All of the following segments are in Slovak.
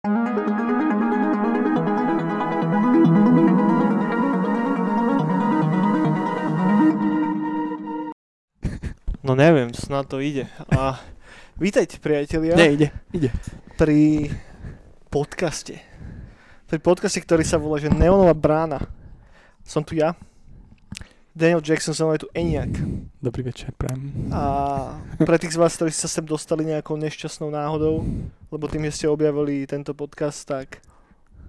No neviem, snad to ide. A vítajte priatelia Nie, ide, ide. pri podcaste. Pri podcaste, ktorý sa volá, že Neonová brána. Som tu ja, Daniel Jackson, aj tu Eniak. Dobrý večer, prajem. A pre tých z vás, ktorí sa sem dostali nejakou nešťastnou náhodou, lebo tým, že ste objavili tento podcast, tak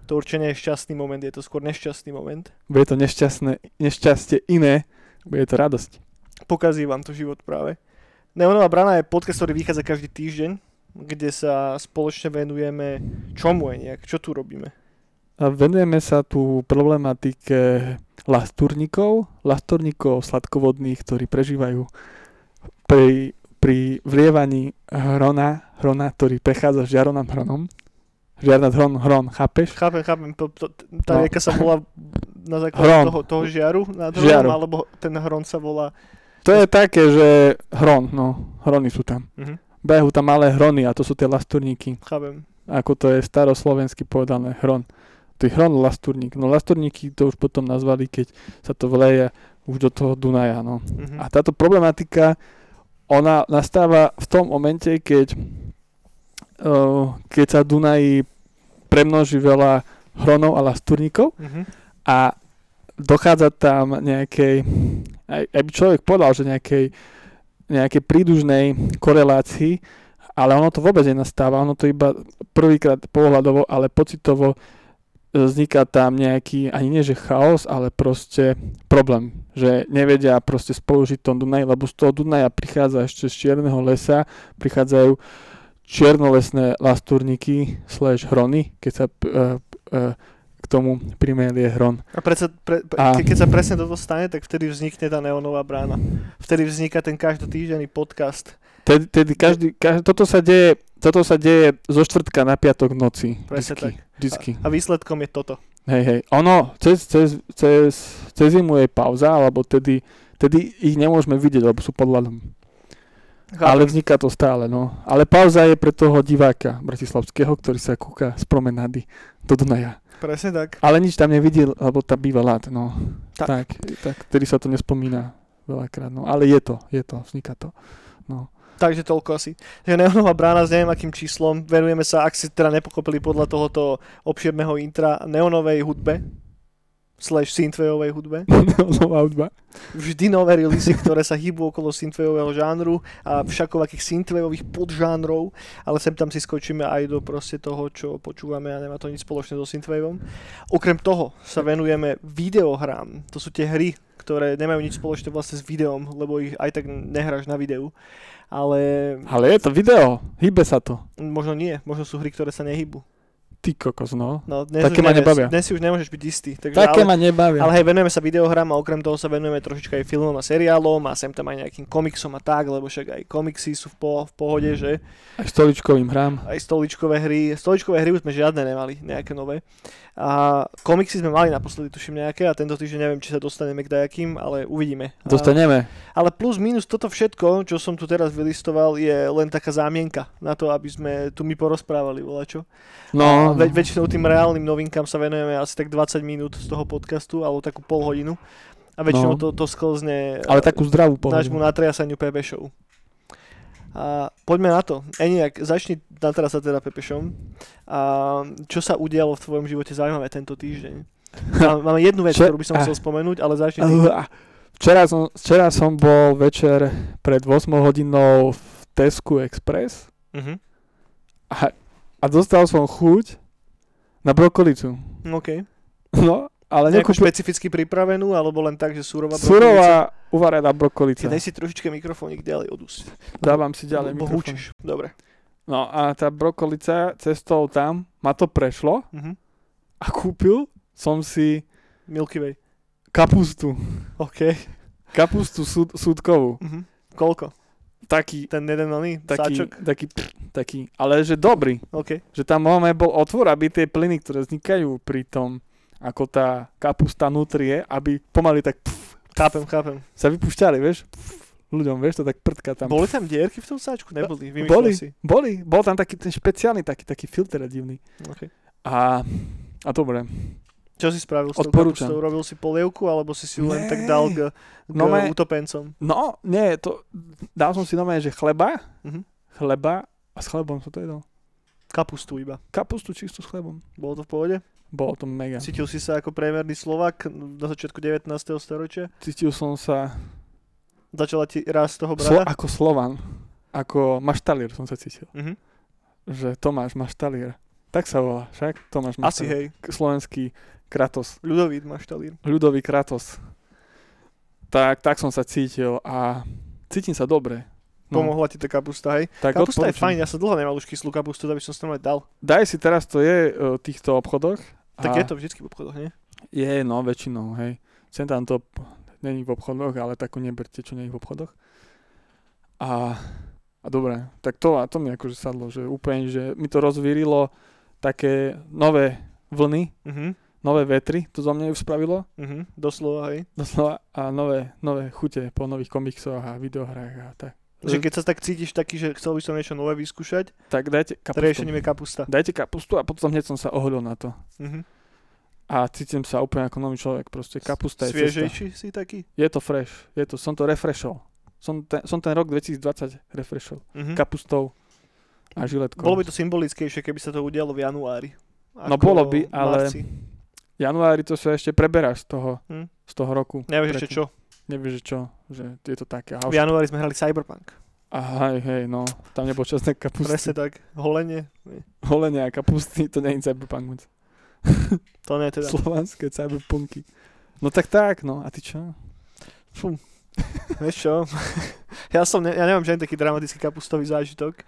to určite nie je šťastný moment, je to skôr nešťastný moment. Bude to nešťastné, nešťastie iné, bude to radosť. Pokazí vám to život práve. Neonová brana je podcast, ktorý vychádza každý týždeň, kde sa spoločne venujeme čomu je nejak, čo tu robíme. A venujeme sa tu problematike lastúrnikov, lastúrnikov sladkovodných, ktorí prežívajú pri, pri vlievaní hrona, hrona, ktorý prechádza žiaronom hronom. Žiarnat hron, hron, chápeš? Chápem, chápem, to, to, tá No. rieka sa volá na základe Hron. toho, toho žiaru nad hronom, Žiaru. alebo ten hron sa volá... To je také, že hron, no, hrony sú tam. Mhm, Behu tam malé hrony a to sú tie lastúrniky. chápem. ako to je staroslovensky povedané, hron. To je hron lastúrnik. No lastúrniky to už potom nazvali, keď sa to vleje už do toho Dunaja, no. Mhm. A táto problematika, ona nastáva v tom momente, keď, uh, keď sa Dunaji premnoží veľa hronov a lastúrnikov Mhm. a dochádza tam nejakej, aj, aj by človek povedal, že nejakej, nejakej prídužnej korelácii, ale ono to vôbec nenastáva, ono to iba prvýkrát pohľadovo, ale pocitovo vzniká tam nejaký, ani nie že chaos, ale proste problém, že nevedia proste spolužiť tom Dunaji, lebo z toho Dunaja prichádza ešte z Čierneho lesa, prichádzajú čiernovesné lastúrniky slash hrony, keď sa uh, uh, k tomu primelie hron. A predsa, pre, pre, A- ke, keď sa presne toto stane, tak vtedy vznikne tá neonová brána. Vtedy vzniká ten každotýždenný podcast. Tedy, tedy každý, každý, toto sa deje, toto sa deje zo štvrtka na piatok v noci. Presne Vždycky, vždycky. A, a výsledkom je toto. Hej, hej. Ono, cez, cez, cez, cez zimu je pauza, alebo tedy, tedy ich nemôžeme vidieť, lebo sú pod ľadom. Ale vzniká to stále, no. Ale pauza je pre toho diváka bratislavského, ktorý sa kúka z promenády do Dunaja. Presne tak. Ale nič tam nevidí, lebo tam býva ľad, no. Tak. Tak, tak, tedy sa to nespomína veľakrát, no. Ale je to, je to, vzniká to. No. Takže toľko asi. Takže neonová brána s neviem akým číslom. Venujeme sa, ak si teda nepokopili podľa tohoto obširného intra, neonovej hudbe slash synthwaveovej hudbe. Nová hudba. Vždy nové releasy, ktoré sa hýbu okolo synthwaveového žánru a všakovakých synthwaveových podžánrov, ale sem tam si skočíme aj do proste toho, čo počúvame a nemá to nič spoločné so synthwaveom. Okrem toho sa venujeme videohrám. To sú tie hry, ktoré nemajú nič spoločné vlastne s videom, lebo ich aj tak nehráš na videu. Ale Ale je to video, hýbe sa to. možno nie, možno sú hry, ktoré sa nehybu. Ty kokos, no. No, dnes Také už ma nebavia. Dnes si už nemôžeš byť istý. Takže, Také ale, ma nebavia. ale hej, venujeme sa videohrám a okrem toho sa venujeme trošička aj filmom a seriálom a sem tam aj nejakým komiksom a tak, lebo však aj komiksy sú v, po, v pohode, že Aj stoličkovým hrám. aj stoličkové hry. Stoličkové hry už sme žiadne nemali, nejaké nové. A komiksy sme mali naposledy, tuším nejaké a tento týždeň neviem, či sa dostaneme k dajakým, ale uvidíme. A, Dostaneme. ale plus minus toto všetko, čo som tu teraz vylistoval, je len taká zámienka na to, aby sme tu mi porozprávali volačo. No, Ve- väčšinou tým reálnym novinkám sa venujeme asi tak 20 minút z toho podcastu, alebo takú pol hodinu. A väčšinou No. to, to sklzne ale takú zdravú nášmu pohľadu. natriasaniu Pepešov. A poďme na to. Eniak, začni natrasať teda Pepešom. A čo sa udialo v tvojom živote zaujímavé tento týždeň? Mám- Máme jednu vec, ktorú by som ah. chcel spomenúť, ale začni ty. Uh, Včera som, včera som bol večer pred 8 hodinou v Tesku Express Uh-huh. a, a dostal som chuť na brokolicu. OK. No, ale Nejakú nekúpil... špecificky pripravenú, alebo len tak, že surová? Surová uvarená brokolica. daj si trošička mikrofónik ďalej od úst. Dávam si ďalej Bo mikrofón. hučíš. Dobre. No a tá brokolica cestou tam, ma to prešlo Uh-huh. a kúpil som si Milky Way. kapustu. OK. Kapustu súd, súdkovú. Uh-huh. Koľko? Taký, Ten jeden oný taký, sáčok? taký, taký, ale že dobrý. OK. Že tam máme bol otvor, aby tie plyny, ktoré vznikajú pri tom, ako tá kapusta nutrie, aby pomaly tak pf, Chápem, chápem. sa vypúšťali, vieš? Pf, ľuďom, vieš, to tak prtka tam. Boli tam dierky v tom sáčku? Neboli, vymýšľal Boli, si. boli, bol tam taký ten špeciálny, taký, taký filter divný. Okay. A, a dobre, Čo si spravil s tou kapustou? Robil si polievku, alebo si si ju len tak dal k, k No me- utopencom? no, nie, to, dal som si normálne, že chleba, Mhm. chleba a s chlebom som to jedol. Kapustu iba. Kapustu čisto s chlebom. Bolo to v pohode? Bolo to mega. Cítil si sa ako priemerný Slovak na začiatku 19. storočia? Cítil som sa Začala ti raz toho slo- brada? ako Slovan, ako maštalier som sa cítil. Mhm. Že Tomáš maštalier. Tak sa volá, však? Tomáš Asi maštalier. hej. Slovenský Kratos. Ľudovít maštalír. ľudový Kratos. Tak, tak som sa cítil a cítim sa dobre. No, Pomohla ti tá kapusta, hej? tak Kapusta je odporúčam. fajn, ja som dlho nemal už kyslú kapustu, aby som normálne dal. Daj si teraz, to je uh, v týchto obchodoch. Tak a je to vždycky v obchodoch, nie? Je, no, väčšinou, hej. Sem tam to není v obchodoch, ale takú neberte, čo není v obchodoch. A, a dobre, tak to, a to mi akože sadlo, že úplne, že mi to rozvírilo také nové vlny, Mhm. nové vetry, to zo mňa už spravilo, Mhm. Doslova, hej. doslova, a nové, nové chute po nových komiksoch a videohrách a tak. Že keď sa tak cítiš taký, že chcel by som niečo nové vyskúšať, Tak dajte kapustu. riešením je kapusta. Dajte kapustu a potom hneď som sa ohodil na to. Mhm. A cítim sa úplne ako nový človek, proste kapusta je cesta. Sviežejší si taký? Je to fresh, je to, som to refreshol. Som ten, som ten rok 2020 refreshol. Mhm. Kapustou a žiletkou. Bolo by to symbolickejšie, keby sa to udialo v januári. No bolo by, ale- marci. V januári to sa ešte preberáš z toho, Hm. z toho roku. Nevieš ešte čo. Nevieš, že čo, že je to také. V januári sme hrali Cyberpunk. a hej, hej, no, tam nebol čas na kapusty. Presne tak. Holenie. Nie. Holenia a kapusty, to nie je cyberpunk. To nie teda. Slovanské cyberpunky. No tak tak, no, a ty čo? Fú. Vieš čo? ja som, ne, ja nemám žiadny taký dramatický kapustový zážitok,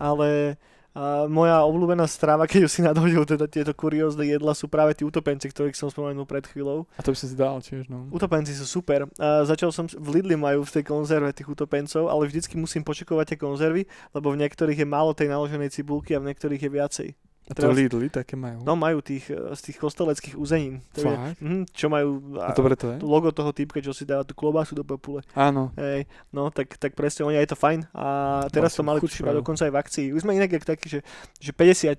ale a moja obľúbená strava, keď už si nadhodil teda tieto kuriózne jedla, sú práve tí utopenci, ktorých som spomenul pred chvíľou. A to by som si dal tiež, no. Utopenci sú super. A začal som, v Lidli majú v tej konzerve tých utopencov, ale vždycky musím počekovať tie konzervy, lebo v niektorých je málo tej naloženej cibulky a v niektorých je viacej. A to teraz- Lidly také majú. No majú tých, e, z tých kosteleckých uzenín. To je, mhm, čo majú A dobre to je? logo toho typka, čo si dáva tú klobásu do popule. Áno. Hej, no tak, tak presne oni, je to fajn. A teraz to mali chuť dokonca aj v akcii. Už sme inak takí, že, že 50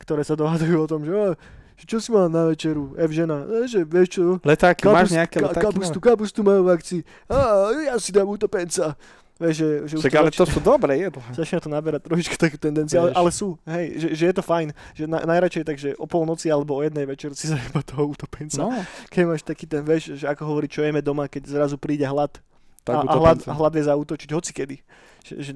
ktoré sa dohadujú o tom, že, "Á, že čo si mal na večeru, F žena, e, že vieš čo, Letáky, máš kapust, nejaké letáky? kapustu, kapustu majú v akcii, a ja si dám utopenca. Vieš, že, že Však, ale to sú dobré jedlá. Začína to naberať trošičku takú tendenciu, ale, ale sú, hej, že, že je to fajn, že na, najradšej tak, že o polnoci alebo o jednej večer si zajeba toho utopenca. No, Keď máš taký ten, vieš, že ako hovorí, čo jeme doma, keď zrazu príde hlad tak a, a, hlad, a hlad vie zautočiť hocikedy. Že, že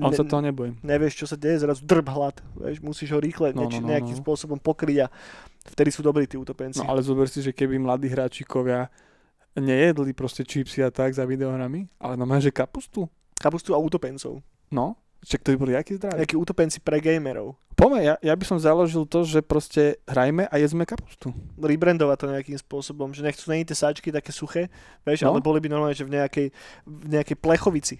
On sa toho nebojím. nevieš, čo sa deje, zrazu drb hlad. Vieš, musíš ho rýchle No, nieč, no, no, nejakým no. spôsobom pokryť a vtedy sú dobrí tí utopenci. No ale zober si, že keby mladí hráčikovia nejedli proste čipsy a tak za videohrami, ale no že kapustu. Kapustu a utopencov. No, však to by boli akí zdraví. Nejakí utopenci pre gamerov. Poďme, ja, ja by som založil to, že proste hrajme a jedzme kapustu. Rebrandovať to nejakým spôsobom, že nechcú není tie sáčky také suché, vieš, No. ale boli by normálne, že v nejakej, v nejakej plechovici.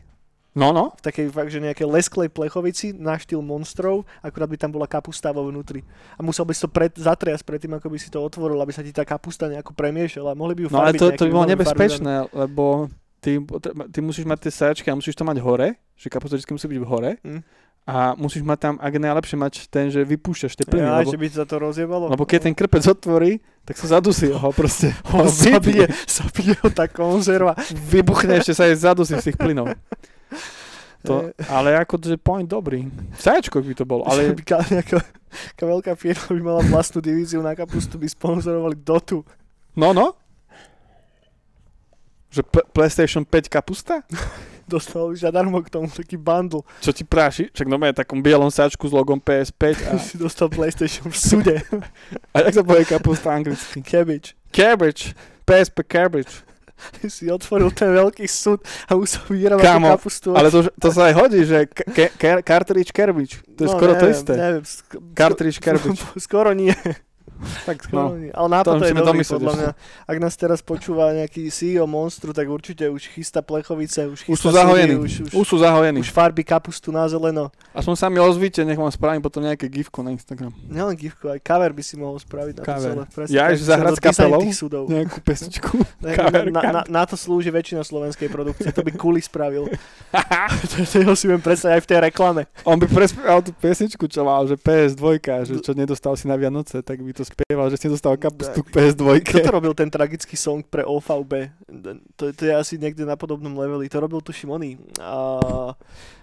No, no. V takej fakt, že nejakej lesklej plechovici na štýl monstrov, akurát by tam bola kapusta vo vnútri. A musel by si to pred, zatriasť predtým, ako by si to otvoril, aby sa ti tá kapusta nejako premiešala. Mohli by ju No ale farbiť to, to by bolo nebezpečné, lebo ty, ty musíš mať tie sáčky a musíš to mať hore, že kapusta vždy musí byť v hore Mm. a musíš mať tam, ak najlepšie mať ten, že vypúšťaš tie plyny, Ja, lebo, že by sa to rozjebalo. lebo keď ten krpec otvorí, tak sa zadusí ho proste. ho zabije, zabije ho tá konzerva. Vybuchne, ešte sa aj zadusí z tých plynov. To, Eh, ale ako že point dobrý. V sáčkoch by to bolo, ale... Ka, nejaká, nejaká veľká firma by mala vlastnú divíziu na kapustu, by sponzorovali Dotu. no no. Že P- PlayStation 5 kapusta? Dostal už zadarmo k tomu taký bundle. Čo ti práši? Však no je takom bielom sáčku s logom PS5 a, si dostal PlayStation v sude. a jak sa povie kapusta anglicky? Cabbage. Cabbage. PSP cabbage. si otvoril ten veľký súd a musel vyrábať tú Kámo, kapustu. Ale to, to sa aj hodí, že ka- ka- cartridge cabbage. To je No, skoro to neviem, isté. Neviem, sk- Cartridge cabbage. Skoro nie. Tak no, Ale nápad to je dobrý, podľa mňa. Ak nás teraz počúva nejaký CEO Monstru, tak určite už chystá plechovice, už Už chystá sú zahojení. CD, už, už, už sú zahojení. už farbí kapustu na zeleno. A som sa mi ozvíte, nech vám spravím potom nejaké gifko na Instagram. Nielen gifko, aj cover by si mohol spraviť na to celé. Presne, Ja ešte zahrať s kapelou? Nejakú pesničku. Cover, na, na, na, to slúži väčšina slovenskej produkcie, to by Kuli spravil. to, to si viem predstaviť aj v tej reklame. On by prespieval tú pesničku, čo mal, že PS2, že čo nedostal si na Vianoce, tak by to spieval, že si nedostal kapustu k PS2. Kto to robil ten tragický song pre OVB? To, to je asi niekde na podobnom leveli. To robil tuším oný. A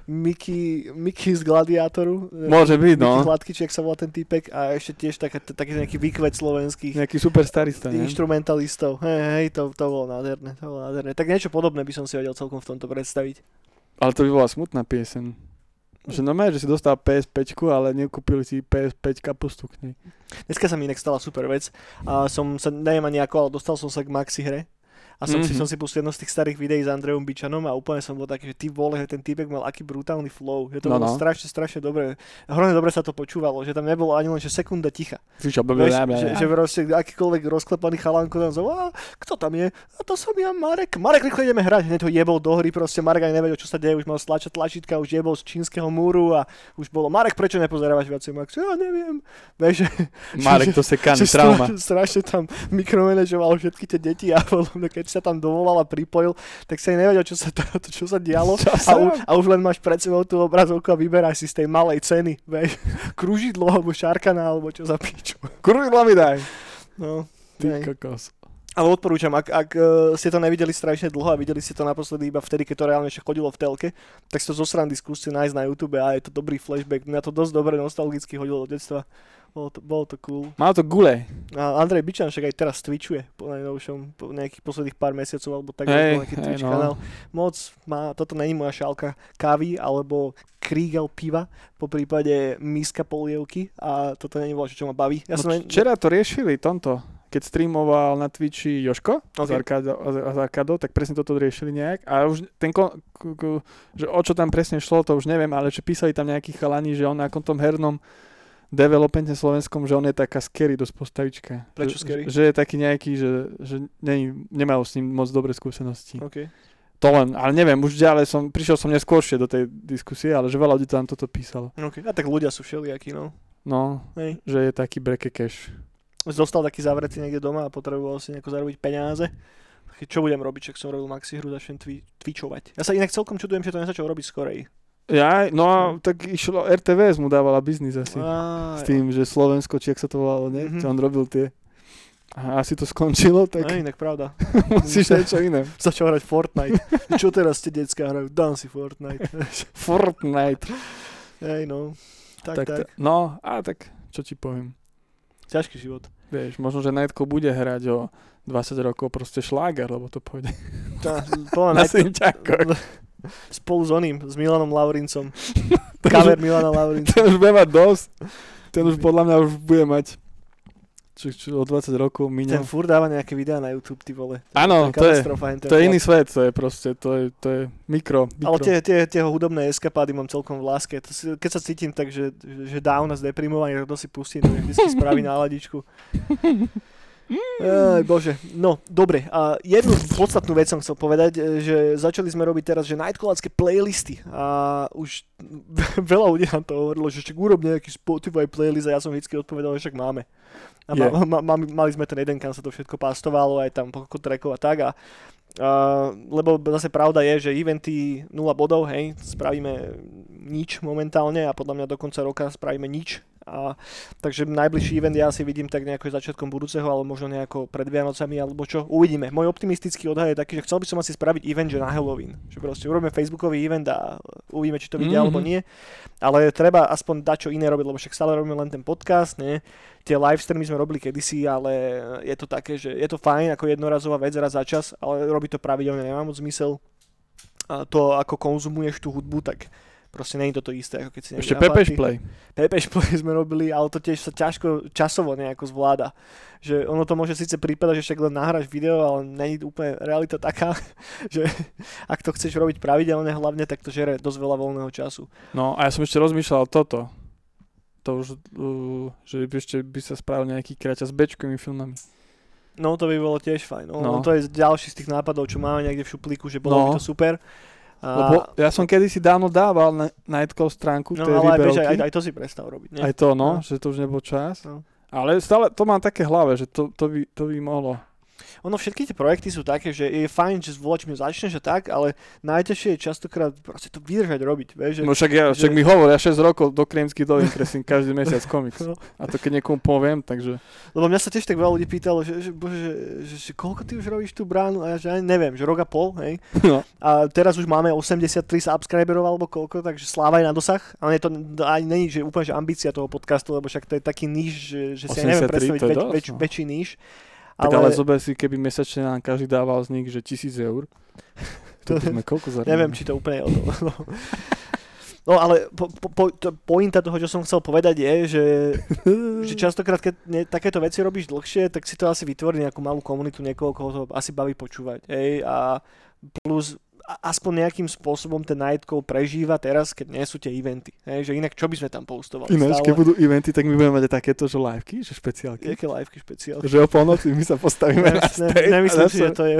Mickey, Mickey z Gladiátoru. Môže byť, Mickey no. Hladkyčiak sa volá ten typek a ešte tiež tak, taký nejaký výkvet slovenských Nejaký super starista, ne? instrumentalistov. Hej, hej, to, to bolo nádherné, to bolo nádherné. Tak niečo podobné by som si vedel celkom v tomto predstaviť. Ale to by bola smutná piesen. Že no že si dostal PS5, ale nekúpili si PS5 kapustu k nej. Dneska sa mi inak stala super vec. A som sa, neviem ani ako, ale dostal som sa k Maxi hre. A som, mm-hmm. si, Mhm. som si pustil jedno z tých starých videí s Andrejom Bičanom a úplne som bol taký, že ty vole, že ten typek mal aký brutálny flow. Že to No, bolo no. strašne, strašne dobre. Hrozne dobre sa to počúvalo, že tam nebolo ani len že sekunda ticha. Čo, Vieš, že, že proste akýkoľvek rozklepaný chalánko tam zavolá, kto tam je? A to som ja, Marek. Marek, rýchlo ideme hrať. Hneď ho jebol do hry, proste Marek ani nevedel, čo sa deje, už mal stlačať tlačítka, už jebol z čínskeho múru a už bolo, Marek, prečo nepozerávaš viacej Max? Ja neviem. Vieš, že, Marek to sekaný, že trauma. strašne, strašne tam mikromanažoval všetky tie deti a potom, keď sa tam dovolal a pripojil, tak sa nevedel, čo sa, to, čo sa dialo. Čo A, u, a už len máš pred sebou tú obrazovku a vyberáš si z tej malej ceny, vieš, kružidlo alebo šarkana alebo čo za piču. Kurvila mi daj. No, Ty kokos. ale odporúčam, ak, ak uh, ste to nevideli strašne dlho a videli ste to naposledy iba vtedy, keď to reálne ešte chodilo v telke, tak si to zo srandy skúste nájsť na YouTube a je to dobrý flashback. Mňa to dosť dobre nostalgicky hodilo do detstva. Bolo to, bolo to cool. Má to gule. A Andrej Bičan však aj teraz twitchuje po najnovšom, po nejakých posledných pár mesiacov alebo tak, bol nejaký hej, Twitch no. kanál. Moc má, toto není moja šálka kávy alebo krígel piva, po prípade miska polievky a toto není voľa, čo ma baví. Ja No, som včera to riešili, tomto. Keď streamoval na Twitchi Joško Ok. z, Arkado, z Arkado, tak presne toto riešili nejak. A už ten, kon, že o čo tam presne šlo, to už neviem, ale že písali tam nejakí chalani, že on na tom hernom developmente slovenskom, že on je taká scary dosť postavička. Prečo Že- scary? Že, že je taký nejaký, že, že nie, nemajú s ním moc dobré skúsenosti. OK. To len, ale neviem, už ďalej som, prišiel som neskôršie do tej diskusie, ale že veľa ľudí tam toto písalo. OK. A tak ľudia sú všelijakí, no. No, Hej. že je taký brekekeš. Zostal taký zavretý niekde doma a potreboval si nejako zarobiť peniaze. Čo budem robiť, čak som robil maxi hru, začnem twi- twitchovať. Ja sa inak celkom čudujem, že to nezačal robiť skorej. Ja, no a tak išlo, RTVS mu dávala biznis asi. Á, S tým, že Slovensko, či ak sa to volalo, ne? Mhm. Čo on robil tie. A asi to skončilo, tak Aj, inak pravda. musíš niečo iné. Začal hrať Fortnite. Čo teraz ste decka hrajú? Dám si Fortnite. Fortnite. Hej, no. Tak, tak. tak. No, a tak, čo ti poviem. Ťažký život. Vieš, možno, že Nightko bude hrať o 20 rokov proste šláger, lebo to pôjde Tá, podľa synťakoch. Spolu s oným, s Milanom Laurincom. Cover Milana Laurinca. Ten už bude mať dosť. Ten už podľa mňa už bude mať čo, čo, o 20 rokov Ten minul. furt dáva nejaké videá na YouTube, ty vole. Áno, to je, ten to je iný svet, to je proste, to je, to je mikro. mikro. Ale tie, tie, tie hudobné eskapády mám celkom v láske. To si, keď sa cítim tak, že, že down a zdeprimovaný, tak to si pustím, to vždy spraví náladičku. Aj, bože. No, dobre. A jednu podstatnú vec som chcel povedať, e, že začali sme robiť teraz, že Nightcallácké playlisty. A už veľa ľudí nám to hovorilo, že však urob nejaký Spotify playlist a ja som vždy odpovedal, že však máme. A Je. ma, ma, ma, mali sme ten jeden, kam sa to všetko pastovalo, aj tam pokoko trackov a tak. A, a, lebo zase pravda je, že eventy 0 bodov, hej, spravíme nič momentálne a podľa mňa do konca roka spravíme nič. A, takže najbližší event ja si vidím tak nejako začiatkom budúceho, ale možno nejako pred Vianocami alebo čo. Uvidíme. Môj optimistický odhad je taký, že chcel by som asi spraviť event, že na Halloween. Že proste urobíme Facebookový event a uvidíme, či to vidia Mhm. alebo nie. Ale treba aspoň dať čo iné robiť, lebo však stále robíme len ten podcast, nie? Tie live streamy sme robili kedysi, ale je to také, že je to fajn ako jednorazová vec raz za čas, ale robiť to pravidelne nemá moc zmysel. A to, ako konzumuješ tú hudbu, tak proste je to to isté, ako keď si Ešte party- Play. Pepeš Play sme robili, ale to tiež sa ťažko časovo nejako zvláda. Že ono to môže síce prípadať, že však len nahráš video, ale není úplne realita taká, že ak to chceš robiť pravidelne hlavne, tak to žere dosť veľa voľného času. No a ja som ešte rozmýšľal toto, to už, uh, že by ešte by sa spravil nejaký kraťa s bečkovými filmami. No to by bolo tiež fajn. No, No. no. To je ďalší z tých nápadov, čo máme niekde v šuplíku, že bolo No. by to super. Lebo ja som kedysi dávno dával na Nightkov stránku no, ale aj, aj, aj, to si prestal robiť. Nie? Aj to, no, No. že to už nebol čas. No. Ale stále to mám také hlave, že to, to, by, to by mohlo. Ono všetky tie projekty sú také, že je fajn, že s volačím začneš a tak, ale najťažšie je častokrát proste to vydržať robiť. Vieš, že, No však, ja, že- však mi hovoria 6 rokov do Kriemsky do kreslím každý mesiac komiks. No. A to keď niekomu poviem, takže... Lebo mňa sa tiež tak veľa ľudí pýtalo, že, že, bože, že, že, že koľko ty už robíš tú bránu? A ja že ani neviem, že rok a pol, hej. No. A teraz už máme 83 subscriberov alebo koľko, takže sláva je na dosah. Ale je to ani není, že úplne že ambícia toho podcastu, lebo však to je taký níž, že, že si ja neviem 83, predstaviť väč, väč, no. väčší níž. Tak ale, ale zober si, keby mesačne nám každý dával z nich, že tisíc eur. To by sme koľko zaradili? Neviem, či to úplne je o tom. No. No ale po, po, po, to pointa toho, čo som chcel povedať je, že, že častokrát, keď ne, takéto veci robíš dlhšie, tak si to asi vytvorí nejakú malú komunitu, niekoho, koho to asi baví počúvať. Hej? A plus aspoň nejakým spôsobom ten Night Call prežíva teraz, keď nie sú tie eventy. Hej? Že inak čo by sme tam postovali? Ináč, keď budú eventy, tak my budeme mať takéto, že liveky, že špeciálky. Jaké liveky špeciálne? Že o polnoci my sa postavíme Ne, na ne, nemyslím si, že to je,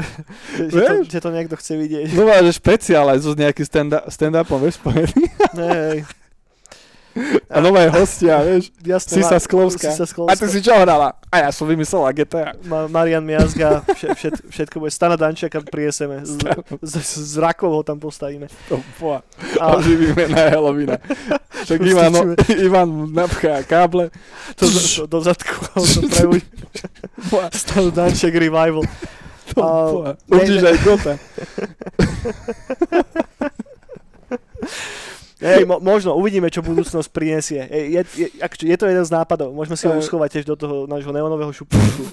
že, to, že to niekto chce vidieť. No ale že špeciál aj so nejakým stand- stand-upom, vieš, spojený. Ne. A nové hostia, vieš. Jasné, Sisa Ma- Sklovská. A ty si čo hrala? A ja som vymyslel GTA. Ma- Marian Miazga, všet, všet, všetko bude. Stana Dančaka prieseme. Z, z, z rakov ho tam postavíme. To boha. A Oživíme na Halloweena. Však Ivan, Ivan napchá káble. to, to, do zadku to prebuď. Stana Danček revival. to boha. ne- aj Gota. Hej, mo, možno, uvidíme, čo budúcnosť prinesie. Je, je, akože je to jeden z nápadov, môžeme si ho uschovať tiež do toho nášho neonového šuplíku.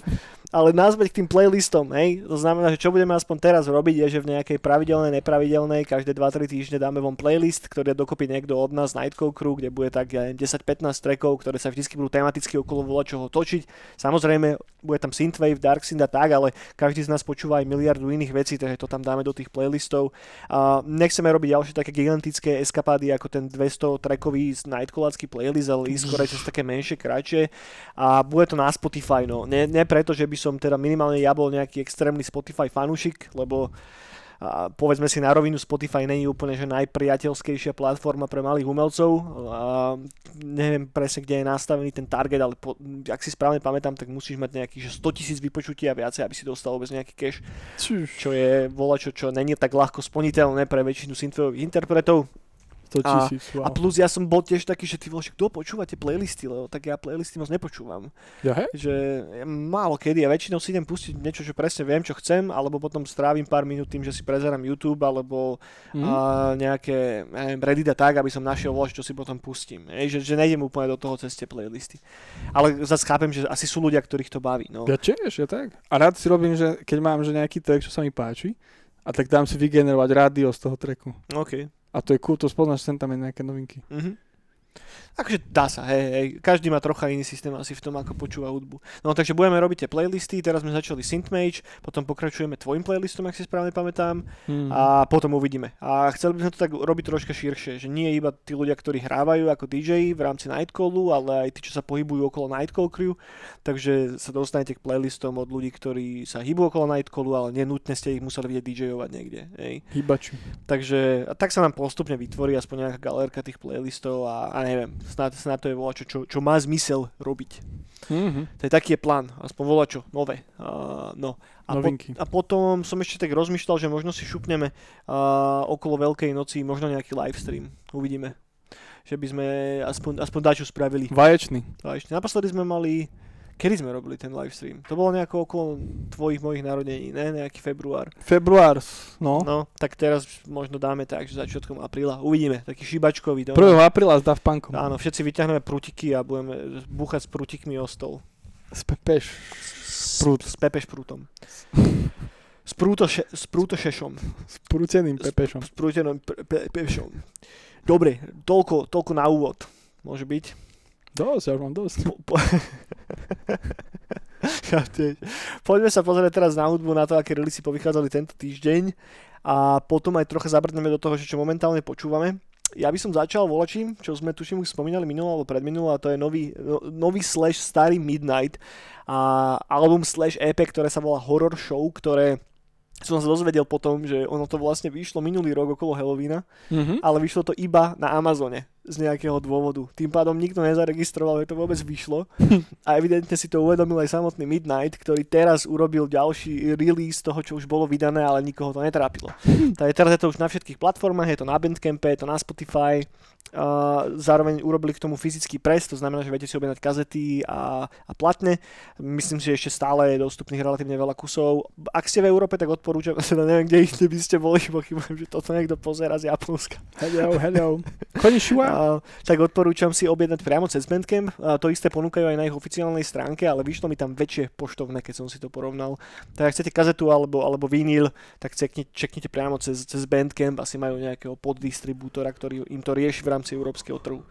Ale nazvať k tým playlistom, hej, to znamená, že čo budeme aspoň teraz robiť, je, že v nejakej pravidelnej, nepravidelnej, každé 2-3 týždne dáme von playlist, ktorý dokopy niekto od nás, Nightcall Crew, kde bude tak ja neviem, 10-15 trackov, ktoré sa vždy budú tematicky okolo volačoho točiť. Samozrejme, bude tam Synthwave, Dark Synth a tak, ale každý z nás počúva aj miliardu iných vecí, takže to tam dáme do tých playlistov. A nechceme robiť ďalšie také gigantické eskapády ako ten 200 trackový Nightcallácky playlist, ale ísť skôr cez také menšie, kratšie. A bude to na Spotify, no. Nie, nie preto, že by som teda minimálne ja bol nejaký extrémny Spotify fanúšik, lebo a povedzme si na rovinu, Spotify není úplne že najpriateľskejšia platforma pre malých umelcov. A neviem presne, kde je nastavený ten target, ale po, ak si správne pamätám, tak musíš mať nejakých že 100 tisíc vypočutí a viacej, aby si dostal vôbec nejaký cash čo je volačo, čo není tak ľahko splniteľné pre väčšinu synthwaveových interpretov. 100 A- tisíc, A wow. plus ja som bol tiež taký, že ty vole, kto počúvate playlisty, lebo tak ja playlisty moc nepočúvam. Ja, hej? Že ja málo kedy, ja väčšinou si idem pustiť niečo, že presne viem, čo chcem, alebo potom strávim pár minút tým, že si prezerám YouTube, alebo Hm? a nejaké ja neviem, Reddit a tak, aby som našiel volač, čo si potom pustím. Ej, že, že nejdem úplne do toho cez tie playlisty. Ale zase chápem, že asi sú ľudia, ktorých to baví. No. Ja tiež, ja tak. A rád si robím, že keď mám že nejaký track, čo sa mi páči, a tak dám si vygenerovať rádio z toho tracku. OK. A to je cool, to spoznáš sem tam aj nejaké novinky. Mhm. Akože dá sa, hej, hej. Každý má trocha iný systém asi v tom, ako počúva hudbu. No takže budeme robiť tie playlisty, teraz sme začali Synthmage, potom pokračujeme tvojim playlistom, ak si správne pamätám, Hmm. a potom uvidíme. A chceli by sme to tak robiť troška širšie, že nie iba tí ľudia, ktorí hrávajú ako DJ v rámci Nightcallu, ale aj tí, čo sa pohybujú okolo Nightcall crew, takže sa dostanete k playlistom od ľudí, ktorí sa hýbu okolo Nightcallu, ale nenutne ste ich museli vidieť DJovať niekde. Hej. Hýbači. Takže a tak sa nám postupne vytvorí aspoň nejaká galérka tých playlistov a, a neviem, snad, snad to je volačo, čo, čo má zmysel robiť. Mhm. To je taký je plán, aspoň volačo, nové. Uh, no. A, po, Novinky. a potom som ešte tak rozmýšľal, že možno si šupneme uh, okolo Veľkej noci možno nejaký livestream. Uvidíme. Že by sme aspoň, aspoň dačo spravili. Vaječný. Ešte naposledy sme mali... Kedy sme robili ten livestream? To bolo nejako okolo tvojich mojich narodení, ne? Nejaký február. Február, no. No, tak teraz možno dáme tak, že začiatkom apríla. Uvidíme, taký šibačkový. 1. No. apríla s Daft Punkom. Áno, všetci vyťahneme prutiky a budeme búchať s prutikmi o stol. S, Prút. s pepeš prútom. S, prúto še, s prútošešom. S prúteným pepešom. S pe, pe, pepešom. Dobre, toľko, toľko na úvod. Môže byť. Dosť, ja už mám dosť. Po, po... ja tiež. Poďme sa pozrieť teraz na hudbu, na to, aké releasy povychádzali tento týždeň a potom aj trocha zabrdneme do toho, že čo momentálne počúvame. ja by som začal volačím, čo sme tuším už spomínali minulé alebo predminulé, a to je nový, no, nový slash starý Midnight a album slash EP, ktoré sa volá Horror Show, ktoré som sa dozvedel potom, že ono to vlastne vyšlo minulý rok okolo Halloweena, Mhm. ale vyšlo to iba na Amazone z nejakého dôvodu. Tým pádom nikto nezaregistroval, že to vôbec vyšlo a evidentne si to uvedomil aj samotný Midnight, ktorý teraz urobil ďalší release toho, čo už bolo vydané, ale nikoho to netrápilo. Takže teraz je to už na všetkých platformách, je to na Bandcampe, je to na Spotify, zároveň urobili k tomu fyzický pres, to znamená, že viete si objednať kazety a, a platne. Myslím si, že ešte stále je dostupných relatívne veľa kusov. Ak ste v Európe, tak odporúčam, teda neviem, kde inde by ste boli, pochybujem, že toto niekto pozera z Japonska. Hello, hello. Konnichiwa. A, tak odporúčam si objednať priamo cez Bandcamp. A to isté ponúkajú aj na ich oficiálnej stránke, ale vyšlo mi tam väčšie poštovné, keď som si to porovnal. Tak ak chcete kazetu alebo, alebo vinyl, tak čeknite priamo cez, cez Bandcamp. Asi majú nejakého poddistribútora, ktorý im to rieši v rámci európskeho trhu.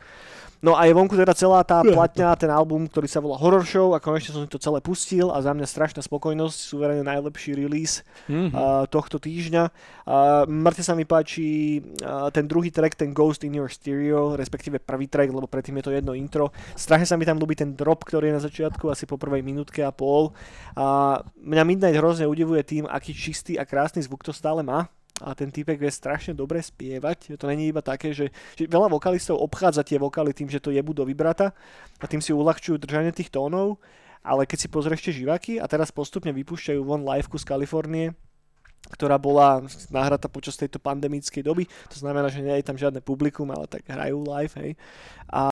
No a je vonku teda celá tá platňa, ten album, ktorý sa volá Horror Show a konečne som si to celé pustil a za mňa strašná spokojnosť, suverene najlepší release Mhm. uh, tohto týždňa. Uh, mŕte sa mi páči uh, ten druhý track, ten Ghost in Your Stereo, respektíve prvý track, lebo predtým je to jedno intro. Strašne sa mi tam ľúbi ten drop, ktorý je na začiatku, asi po prvej minútke a pol. A mňa Midnight hrozne udivuje tým, aký čistý a krásny zvuk to stále má a ten typek vie strašne dobre spievať. To není iba také, že, že veľa vokalistov obchádza tie vokály tým, že to jebú do vibrata a tým si uľahčujú držanie tých tónov, ale keď si pozrieš tie živaky a teraz postupne vypúšťajú von liveku z Kalifornie, ktorá bola nahratá počas tejto pandemickej doby, to znamená, že nie je tam žiadne publikum, ale tak hrajú live, hej. A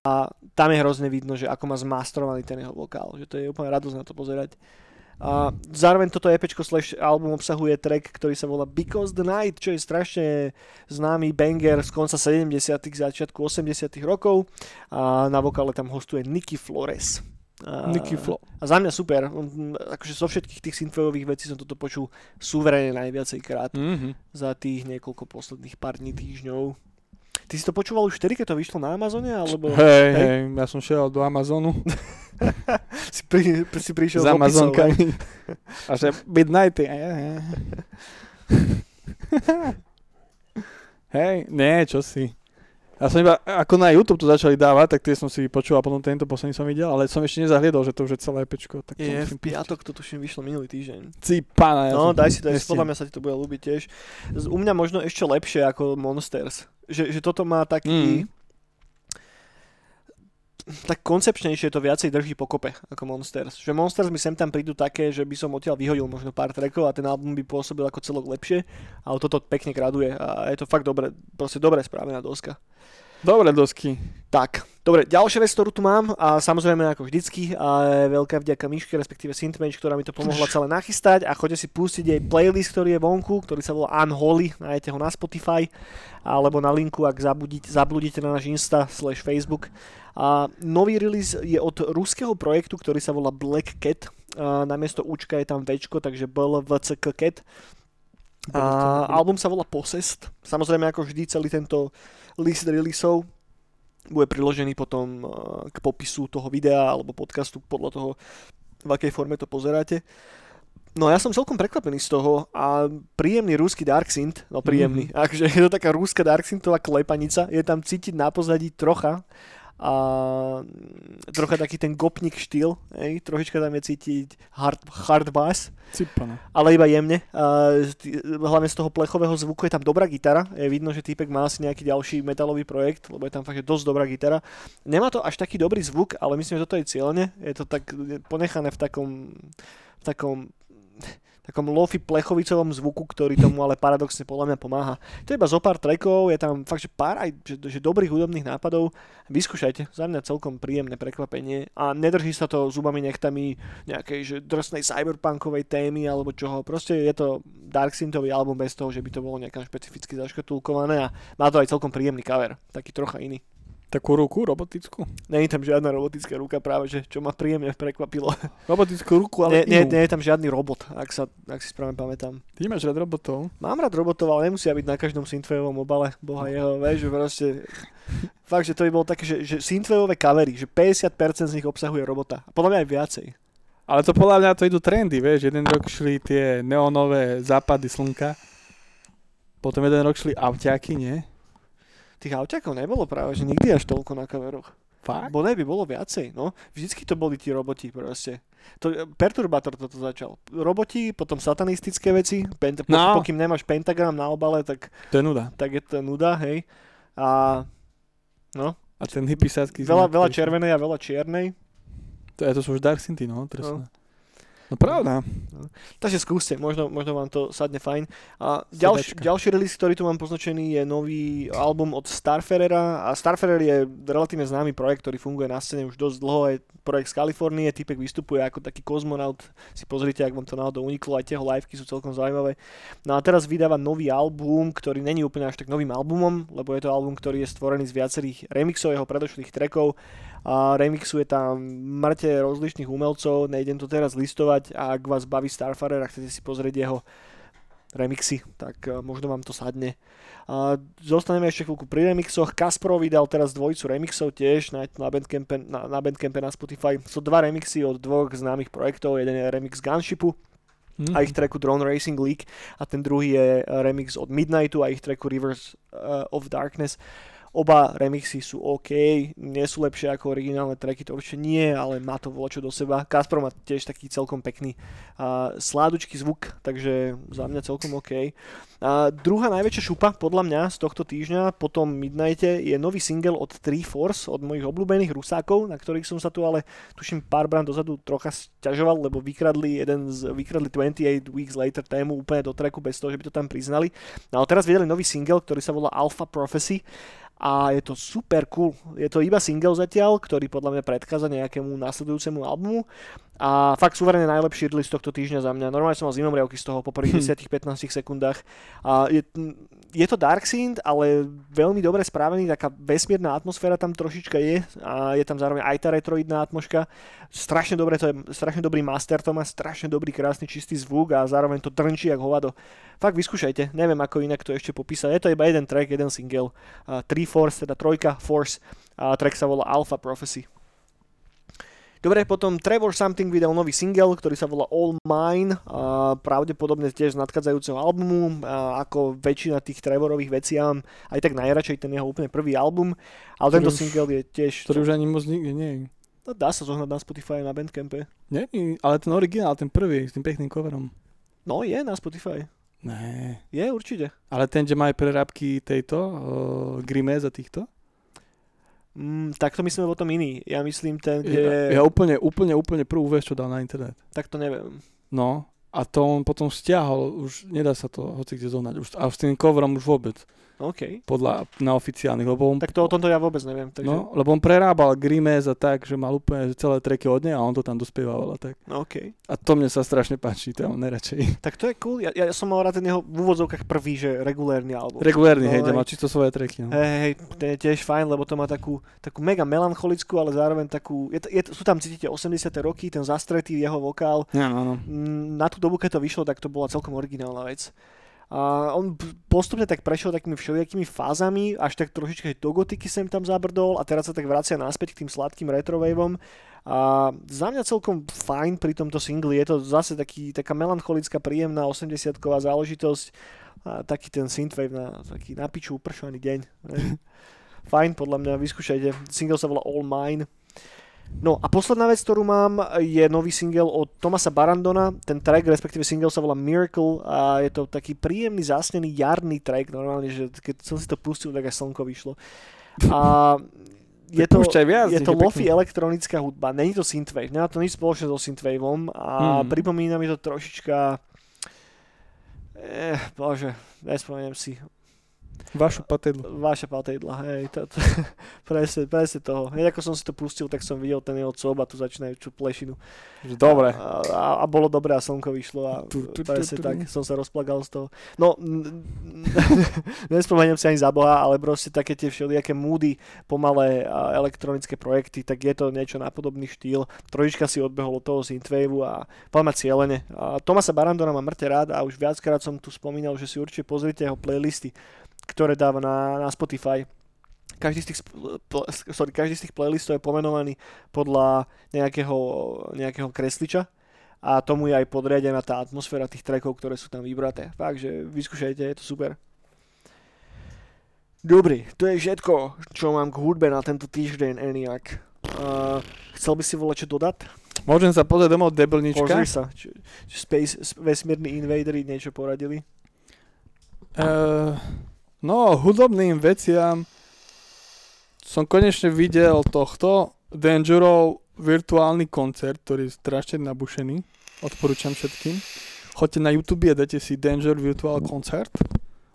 tam je hrozne vidno, že ako má zmastrovaný ten jeho vokál, že to je úplne radosť na to pozerať. A zároveň toto EPčko slash album obsahuje track, ktorý sa volá Because the Night, čo je strašne známy banger z konca 70 začiatku 80 rokov. A na vokále tam hostuje Nicky Flores. A, Nicky Flo. a za mňa super. Akože zo všetkých tých synthwaveových vecí som toto počul suverene najviacej krát Mhm. za tých niekoľko posledných pár dní, týždňov. Ty si to počúval už vtedy, keď to vyšlo na Amazone? Alebo Hej, hej, ja som šiel do Amazonu si, pri, si prišiel s hej? Amazonkami. A že Midnighty. Hej, nie, čo si. Ja som iba, ako na YouTube to začali dávať, tak tie som si počul a potom tento posledný som videl, ale som ešte nezahliedol, že to už je celé pečko. Tak to Je v piatok, to tuším vyšlo minulý týždeň. pustiť. Cipana, ja No, daj si to, podľa mňa sa ti to bude ľúbiť tiež. U mňa možno ešte lepšie ako Monsters. Že, že toto má taký... Mm. Tak koncepčnejšie to viacej drží pokope ako Monsters. Že Monsters mi sem tam prídu také, že by som odtiaľ vyhodil možno pár trackov a ten album by pôsobil ako celok lepšie, ale toto pekne graduje a je to fakt dobre, proste dobre správená doska. Dobre dosky. Tak, dobre, ďalšia vec, ktorú tu mám a samozrejme ako vždycky a veľká vďaka Miške, respektíve Synthmage, ktorá mi to pomohla celé nachystať a chodte si pustiť jej playlist, ktorý je vonku, ktorý sa volá Unholy, nájdete ho na Spotify alebo na linku, ak zabludíte, zabludíte na náš Insta slash Facebook. A nový release je od ruského projektu, ktorý sa volá Black Cat. A namiesto Učka je tam Včko, takže BLVCK Cat. A album sa volá Possessed. Samozrejme, ako vždy, celý tento list releaseov bude priložený potom eh, k popisu toho videa alebo podcastu podľa toho, v akej forme to pozeráte. No ja som celkom prekvapený z toho a príjemný rúsky Dark Synth, no príjemný, mm-hmm. akože je to taká rúska Dark Synthová klepanica, je tam cítiť na pozadí trocha a mm, trocha taký ten gopnik štýl, hej, trošička tam je cítiť hard, hard bass, Cipana. ale iba jemne. A t- hlavne z toho plechového zvuku je tam dobrá gitara. Je vidno, že týpek má asi nejaký ďalší metalový projekt, lebo je tam fakt že dosť dobrá gitara. Nemá to až taký dobrý zvuk, ale myslím, že toto je cieľne. Je to tak ponechané v takom, v takom takom lofi plechovicovom zvuku, ktorý tomu ale paradoxne podľa mňa pomáha. To je iba zo pár trackov, je tam fakt, že pár aj že, že dobrých hudobných nápadov. Vyskúšajte, za mňa celkom príjemné prekvapenie a nedrží sa to zubami nechtami nejakej že drsnej cyberpunkovej témy alebo čoho. Proste je to Dark Synthový album bez toho, že by to bolo nejaká špecificky zaškatulkované a má to aj celkom príjemný cover, taký trocha iný. Takú ruku robotickú. Není tam žiadna robotická ruka práve, že čo ma príjemne prekvapilo. Robotickú ruku, ale Nie, nie, nie je tam žiadny robot, ak, sa, ak si správne pamätám. Ty máš rád robotov? Mám rád robotov, ale nemusia byť na každom synthwaveovom obale, boha jeho, vieš, že proste... Fakt, že to by bolo také, že, že synthwaveové covery, že 50% z nich obsahuje robota. A podľa mňa aj viacej. Ale to podľa mňa to idú trendy, vieš. Jeden rok šli tie neonové západy slnka. Potom jeden rok šli avťáky, nie? Tých auťakov nebolo práve, že nikdy až toľko na kaveroch. Fakt? Bo by bolo viacej, no. Vždycky to boli tí roboti proste. To, Perturbátor toto začal. Roboti, potom satanistické veci, pent- No. pokým nemáš pentagram na obale, tak, To je nuda. tak je to nuda, hej. A no, A ten hippiesácky veľa, veľa červenej a veľa čiernej. To, je, to sú už Dark Synthi, no, presne. No pravda. Takže skúste, možno, možno vám to sadne fajn. A Sedačka. ďalší release, ktorý tu mám poznačený, je nový album od Starferera. A Starferer je relatívne známy projekt, ktorý funguje na scéne už dosť dlho. Je projekt z Kalifornie, typek vystupuje ako taký kozmonaut. Si pozrite, ak vám to náhodou uniklo, aj jeho liveky sú celkom zaujímavé. No a teraz vydáva nový album, ktorý není úplne až tak novým albumom, lebo je to album, ktorý je stvorený z viacerých remixov jeho predošlých trackov a remixuje tam mŕte rozličných umelcov, nejdem to teraz listovať a ak vás baví Starfarer a chcete si pozrieť jeho remixy, tak uh, možno vám to sadne. A zostaneme ešte chvíľku pri remixoch. Kaspro vydal teraz dvojicu remixov tiež na, na, Bandcampe, na, na Bandcampe na Spotify. Sú dva remixy od dvoch známych projektov. Jeden je remix Gunshipu Hm. a ich tracku Drone Racing League a ten druhý je remix od Midnightu a ich tracku Rivers uh, of Darkness. Oba remixy sú OK, nie sú lepšie ako originálne tracky, to určite nie, ale má to voľačo do seba. Kaspro má tiež taký celkom pekný uh, sládučký zvuk, takže za mňa celkom OK. A druhá najväčšia šupa podľa mňa z tohto týždňa po tom Midnighte je nový single od Three Force, od mojich obľúbených Rusákov, na ktorých som sa tu ale tuším pár brán dozadu trocha sťažoval, lebo vykradli jeden z, vykradli 28 Weeks Later tému úplne do tracku bez toho, že by to tam priznali. No ale teraz vydali nový single, ktorý sa volá Alpha Prophecy a je to super cool. Je to iba single zatiaľ, ktorý podľa mňa predchádza nejakému následujúcemu albumu a fakt suverene najlepší release tohto týždňa za mňa. Normálne som mal zimomriavky z toho po prvých 10-15 sekundách. A je, je to Dark Synth, ale veľmi dobre správený, taká vesmírna atmosféra tam trošička je a je tam zároveň aj tá retroidná atmoška. Strašne dobre, to je strašne dobrý master, to má strašne dobrý, krásny, čistý zvuk a zároveň to trnčí jak hovado. Fakt vyskúšajte, neviem ako inak to ešte popísať. Je to iba jeden track, jeden single. Uh, Three Force, teda trojka Force a track sa volá Alpha Prophecy. Dobre, potom Trevor Something vydal nový single, ktorý sa volá All Mine, a pravdepodobne tiež z nadchádzajúceho albumu, a ako väčšina tých Trevorových vecí ja mám aj tak najradšej ten jeho úplne prvý album, ale tento už- single je tiež, Ktorý už ani moc nikde nie je. no, dá sa zohnať na Spotify na Bandcampe. Nie, ale ten originál, ten prvý, s tým pekným coverom. No je na Spotify, Ne. je určite. Ale ten, že má aj prerábky tejto, uh, Grimez a týchto? Mm, tak to myslíme o tom iný, ja myslím ten, kde, Ja, ja úplne, úplne, úplne prvú vec, čo dal na internet. tak to neviem. No, a to on potom stiahol, už nedá sa to hoci kde zohnať. Už, a s tým coverom už vôbec, OK, podľa, na oficiálnych, lebo on, tak to o tomto ja vôbec neviem, takže no, lebo on prerábal Grimez a tak, že mal úplne celé treky od nej a on to tam dospieval a tak. OK. A to mne sa strašne páči, to ja mám najradšej. Tak to je cool, ja, ja som mal rád ten jeho v úvodzovkách prvý, že regulérny album. Regulérny, No, hej, hej. má čisto svoje treky. No. Hej, hej, ten je tiež fajn, lebo to má takú, takú mega melancholickú, ale zároveň takú, je, je, sú tam, cítite, 80. roky, ten zastretý jeho vokál. Ja, no, no. Mm, Na tú dobu, keď to vyšlo, tak to bola celkom originálna vec. A on postupne tak prešiel takými všelijakými fázami, až tak trošička do gotiky sem tam zabrdol a teraz sa tak vracia naspäť k tým sladkým retrowaveom. A za mňa celkom fajn pri tomto singli, je to zase taký, taká melancholická, príjemná 80-ková záležitosť a taký ten synthwave na taký na piču upršaný deň. Fajn, podľa mňa, vyskúšajte. Single sa volá All Mine. No a posledná vec, ktorú mám, je nový single od Tomasa Barandona. Ten track, respektíve single sa volá Miracle a je to taký príjemný, zásnený jarný track. Normálne, že keď som si to pustil, tak aj slnko vyšlo. A je to, viac, je to lofi elektronická hudba, není to synthwave, nemá to nič spoločné so synthwaveom a Hmm. pripomína mi to trošička Eh, bože, nespomeniem si. Vašu patedlu. Vaša patejdla, hej, to, to, presne, presne toho. Hneď ako som si to pustil, tak som videl ten jeho cob a tu začínajú čo plešinu. Dobre. A, a, a bolo dobré a slnko vyšlo a Tu, tu, tu, presne tu. tak, som sa rozplagal z toho. No, n- n- nespomeniem si ani za Boha, ale proste také tie všelijaké múdy, pomalé a elektronické projekty, tak je to niečo na podobný štýl. Trojička si odbehol od toho synthwaveu a poďme cieľene. A Tomasa Barandona mám mŕte rád a už viackrát som tu spomínal, že si určite pozrite jeho playlisty, ktoré dáva na, na Spotify. Každý z, tých, pl- sorry, každý z tých playlistov je pomenovaný podľa nejakého, nejakého kresliča a tomu je aj podriadená tá atmosféra tých trackov, ktoré sú tam vybraté. Fakt, že vyskúšajte, je to super. Dobre, to je všetko, čo mám k hudbe na tento týždeň, Eniak. Uh, chcel by si volať čo dodať? Môžem sa pozrieť domov debilnička? Pozri sa. Či, či Space, vesmírni invadery niečo poradili? Uh, no, hudobným veciam som konečne videl tohto Dangerov virtuálny koncert, ktorý je strašne nabušený. Odporúčam všetkým. Choďte na YouTube a dajte si Danger Virtual Concert.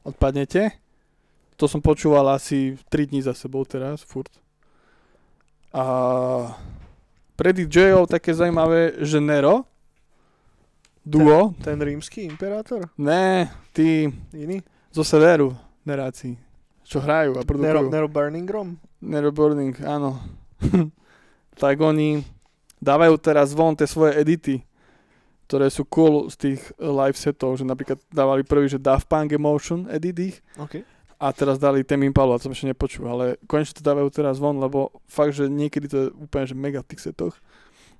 Odpadnete. To som počúval asi 3 dní za sebou teraz, furt. A pre DJ-ov také zaujímavé, že Nero, duo, Ten rímsky imperátor? ne, tí Iný? zo severu neráci, čo hrajú a Nero, produkujú. Nero Burning Rom? Nero Burning, áno. tak oni dávajú teraz von tie svoje edity, ktoré sú cool z tých live setov, že napríklad dávali prvý, že Daft Punk Emotion edit ich OK. a teraz dali Tame Impala, to som ešte nepočul, ale konečne to dávajú teraz von, lebo fakt, že niekedy to je úplne že mega v tých setoch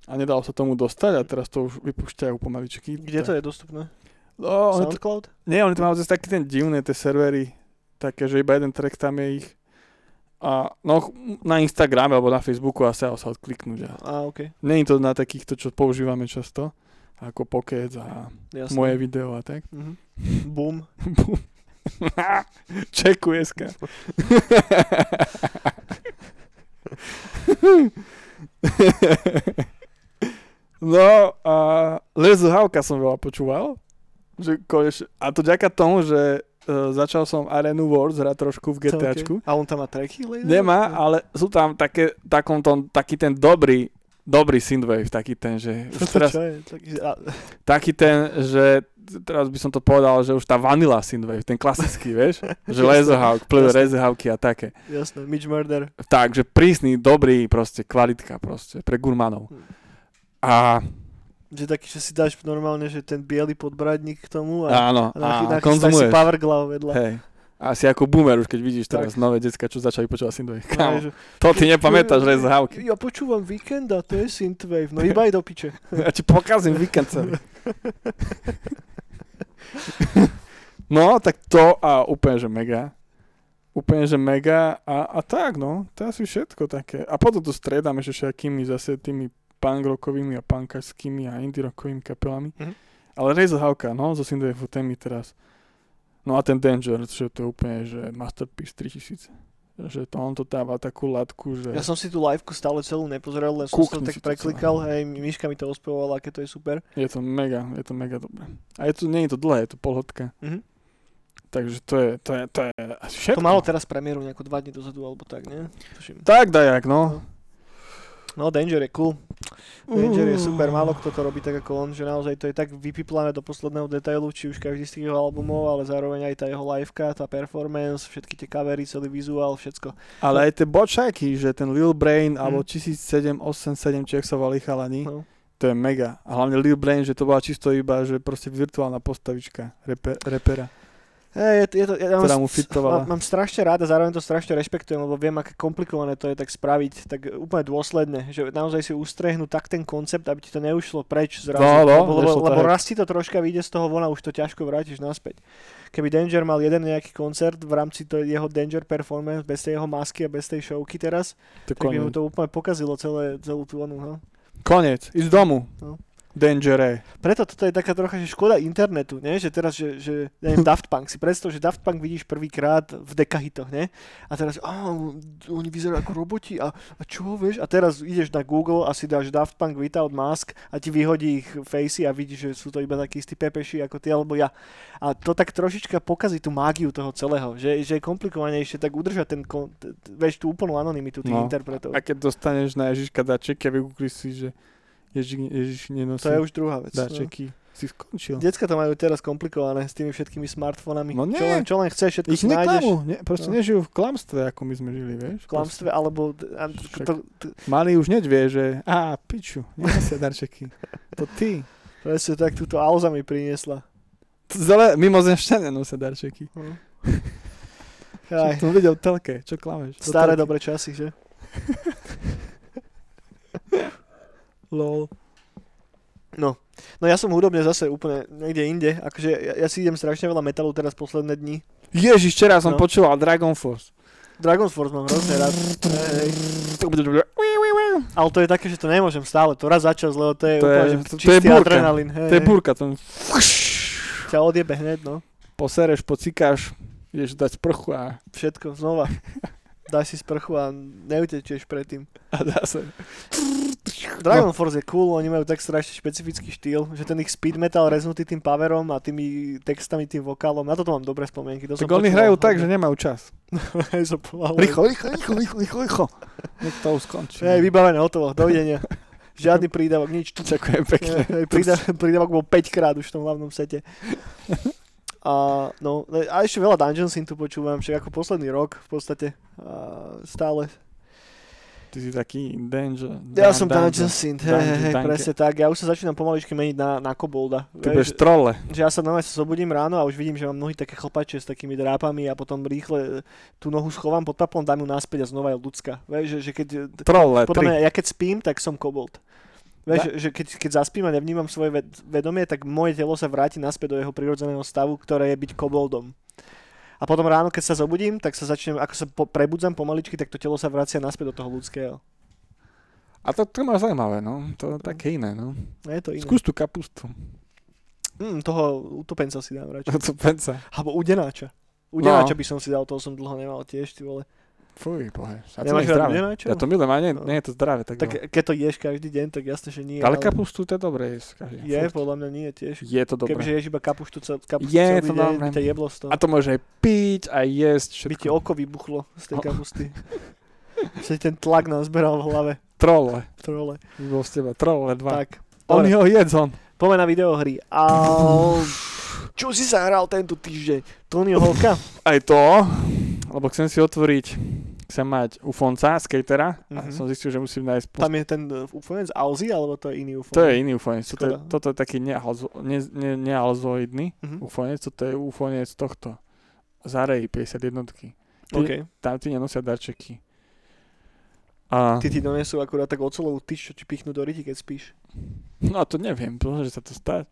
a nedalo sa tomu dostať a teraz to už vypúšťajú pomaličky. Kde to je dostupné? No, to, Soundcloud? nie, oni to majú zase taký ten divné, tie servery, také, že iba jeden track tam je ich. A no, na Instagrame alebo na Facebooku asi sa odkliknúť. A Á, OK. není to na takýchto, čo používame často, ako Pocket a Jasné. moje video a tak. Mhm. Boom. Čekujeska. no a Lezu Havka som veľa počúval. Že konečne, a to ďaká tomu, že uh, začal som Arenu Wars hrať trošku v GTAčku. Okay. A on tam má tracky? Laser? Nemá, ale sú tam také, takom tom, taký ten dobrý, dobrý synthwave, taký ten, že už teraz? Taký, a, taký ten, že teraz by som to povedal, že už tá vanilla synthwave, ten klasický, vieš, že Laserhawk, plné Jasné. Laserhawky a také. jasné, Mitch Murder. Takže prísny, dobrý, proste kvalitka proste, pre gurmanov. Hm. A Že taký, že si dáš normálne, že ten biely podbradník k tomu a, áno, a, nachy- a nachystáš si konzumuješ. power glove vedľa. Hej. Asi ako boomer už, keď vidíš Tak. teraz nové decka, čo začali počúvať synthwave. No, Kámo, že- to ty nepamätáš Laserhawky. Ja počúvam Weekenda, to je synthwave, no iba aj do piče. Ja ti pokazím víkend celý. No, tak to a úplne, že mega. Úplne, že mega a, a tak, no. To je asi všetko také. A potom to striedam ešte všetkými zase tými punk rockovými a punkačskými a indie rockovými kapelami. Mhm. Ale Razor Hawka, no, zo Synthwave témy teraz. No a ten Danger, že to je úplne, že Masterpiece 3000. Že to on to dáva takú latku, že... Ja som si tú liveku stále celú nepozeral, len som to tak si to preklikal, hej, Miška mi to ospevovala, aké to je super. Je to mega, je to mega dobré. A je to, nie je to dlhé, je to polhodka. Mhm. Takže to je, to je, to je všetko. To malo teraz premiéru nejako dva dní dozadu, alebo tak, nie? Tuším. Tak dajak, no. No, Danger je cool. Danger je super, málo kto to robí tak ako on, že naozaj to je tak vypiplané do posledného detailu, či už každý z tých jeho albumov, ale zároveň aj tá jeho liveka, tá performance, všetky tie kavery, celý vizuál, všetko. Ale aj tie bočajky, že ten Lil Brain, Mhm. alebo 1787, či ak sa chalani, No. to je mega. A hlavne Lil Brain, že to bola čisto iba, že proste virtuálna postavička reper, repera. Je, je to, ja Ktorá mám, mu fitovala. Mám, mám strašne rád a zároveň to strašne rešpektujem, lebo viem, aké komplikované to je tak spraviť, tak úplne dôsledne, že naozaj si ustrehnú tak ten koncept, aby ti to neušlo preč zrazu. No, no, lebo, lebo, lebo tak. raz ti to troška vyjde z toho von a už to ťažko vrátiš naspäť. Keby Danger mal jeden nejaký koncert v rámci to jeho Danger performance, bez tej jeho masky a bez tej showky teraz, To je tak by mu to úplne pokazilo celé, celú tú onu, no. Koniec, ísť domu. No. Dangere. Preto toto je taká trocha, že škoda internetu, nie? že teraz, že, že ja neviem, Daft Punk, si predstav, že Daft Punk vidíš prvýkrát v dekahitoch, nie? A teraz, á, oni vyzerajú ako roboti a, a čo, vieš? A teraz ideš na Google a si dáš Daft Punk without mask a ti vyhodí ich facey a vidíš, že sú to iba takí istí pepeši ako ty alebo ja. A to tak trošička pokazí tú mágiu toho celého, že, že je komplikovanejšie tak udržať ten, vieš, tú úplnú anonymitu tých No. interpretov. A keď dostaneš na Ježiška dačeky a vygoogliš si, že Ježiš, Ježiš nenosí To je už druhá vec. no. dačeky, si skončil. Decka to majú teraz komplikované s tými všetkými smartfónami. No nie. Čo len, čo len chceš, všetko Ich si nájdeš ne, proste No. nežijú v klamstve, ako my sme žili, vieš. v klamstve, alebo... A, to, to, Malý už hneď vie, že á, piču, nenosia darčeky. To ty. presne tak, túto Alza mi priniesla. Zele, mimozemšťania nosia darčeky. No. Aj. Aj, Som videl v telke, čo klameš? Staré telky. dobré časy, že? Lol. No. No ja som hudobne zase úplne niekde inde. Akože ja, ja si idem strašne veľa metalu teraz posledné dni. Ježiš, včera som No. počúval Dragon Force. Dragon Force mám hrozne rád. Hej. Ale to je také, že to nemôžem stále. To raz za čas, lebo to je, To je- úplne, že to- to je čistý búrka. adrenalín. Hej, To je hej. búrka, to Ťa odjebe hneď, no. posereš, pocikáš, ideš dať sprchu a, Všetko, znova. Dáš si sprchu a neutečieš predtým. a zase. Dragon Force je cool, oni majú tak strašne špecifický štýl, že ten ich speed metal reznutý tým powerom a tými textami, tým vokálom, na toto mám dobré spomienky. To Tak oni hrajú tak, že nemajú čas. Rýchlo, rýchlo, rýchlo, rýchlo, rýchlo, rýchlo. Nech to skončí. Hej, vybavené, hotovo, dovidenia. Žiadny prídavok, nič. Ďakujem pekne. Hej, prída- prídavok bol 5 krát už v tom hlavnom sete. A, no, a ešte veľa Dungeon tu počúvam, však ako posledný rok v podstate. A stále. Ty si taký danger. Ja dan- som danger. Dungeon Synth, hej, Dungeon hej, hej, Dungeon. presne tak. Ja už sa začínam pomaličky meniť na, na kobolda. Ty budeš trole. že ja sa normálne sa zobudím ráno a už vidím, že mám nohy také chlpače s takými drápami a potom rýchle tú nohu schovám pod papom, dám ju naspäť a znova je ľudská. Vieš, že, že keď, Trole, podľa mňa, ja keď spím, tak som kobold. Vieš, že, keď, keď zaspím a nevnímam svoje ved- vedomie, tak moje telo sa vráti naspäť do jeho prirodzeného stavu, ktoré je byť koboldom. A potom ráno, keď sa zobudím, tak sa začnem, ako sa po, prebudzam pomaličky, tak to telo sa vracia naspäť do toho ľudského. A to, to máš zaujímavé, no. To je také iné, no. A je to iné. Skús tú kapustu. Mm, toho utopenca si dám radšej. To penca. Alebo udenáča. No. Udenáča by som si dal, toho som dlho nemal tiež, ty vole. Fuj, bohe. A to Nemáš nie je zdravé. udenáča? Ja to milujem, ale nie, No. nie je to zdravé. Tak, Tak tak keď to ješ každý deň, tak jasne, že nie. ale kapustu to je dobré jesť. každý deň, Je, furt. podľa mňa nie tiež. Je to dobré. Kebyže ješ iba kapuštu, cel, kapuštu Je celý to deň, by ťa jeblo z toho. A to môže aj piť, aj jesť, By všetko. ti oko vybuchlo z tej No. kapusty. Sa ten tlak nazberal v hlave. Trole. Trole. By bol z teba. Trole 2. Tak. On ho jedz on. poďme na videohry. A... Čo si zahral tento týždeň? Tony Hawka? Aj to, lebo chcem si otvoriť, chcem mať ufonca, skatera, a Mhm. som zistil, že musím nájsť... Po... Tam je ten uh, ufonec Alzi, alebo to je iný ufonec? To je iný ufonec. Toto je, toto je taký nealzo, ne, ne, nealzoidný Mhm. ufonec, toto je ufonec tohto. Zarej 51. Ty, OK. Tam ti nenosia darčeky. A, Ty ti donesú akurát tak ocelovú tyč, čo ti pichnú do ryti, keď spíš. no a to neviem, môže sa to stať.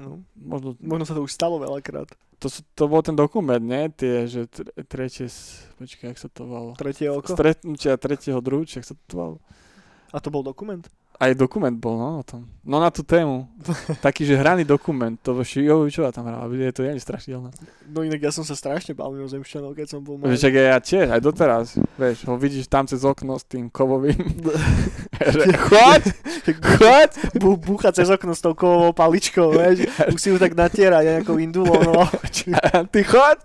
No. Možno, Možno sa to už stalo veľakrát. to, to bol ten dokument, nie? Tie, že tre, tretie, počkaj, jak sa to volalo? Tretie oko. Stretnutia tretieho druhu, jak sa to volalo? A to bol dokument? Aj dokument bol, no, o tom. No na tú tému. Taký, že hraný dokument. To Jovovičová tam hrala. Je to je strašidelné. No inak ja som sa strašne bál mimozemšťanov, keď som bol malý. Vieš, ak ja tiež, aj doteraz. Vieš, ho vidíš tam cez okno s tým kovovým. choď, choď. Bú, búcha cez okno s tou kovovou paličkou, vieš. Už si ju tak natiera nejakou indulou, no. Ty choď.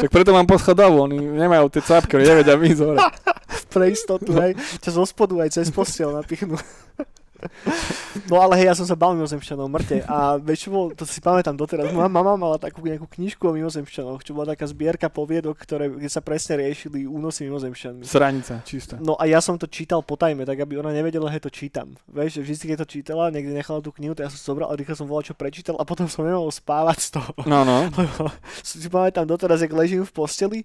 Však preto mám poschodovú, oni nemajú tie cápky, oni nevedia výjsť hore. Pre istotu, hej. Ťa zo spodu aj cez postiel napichnú. No ale hej, ja som sa bal mimozemšťanov mŕte a vieš čo bolo, to si pamätám doteraz, moja mama mala takú nejakú knižku o mimozemšťanoch, čo bola taká zbierka poviedok, ktoré, kde sa presne riešili únosy mimozemšťanmi. Sranica, čistá. No a ja som to čítal po tajme, tak aby ona nevedela, že to čítam. Vieš, vždy, keď to čítala, niekde nechala tú knihu, to ja som zobral a rýchlo som volal, čo prečítal a potom som nemohol spávať z toho. No, no. Lebo si pamätám doteraz, jak ležím v posteli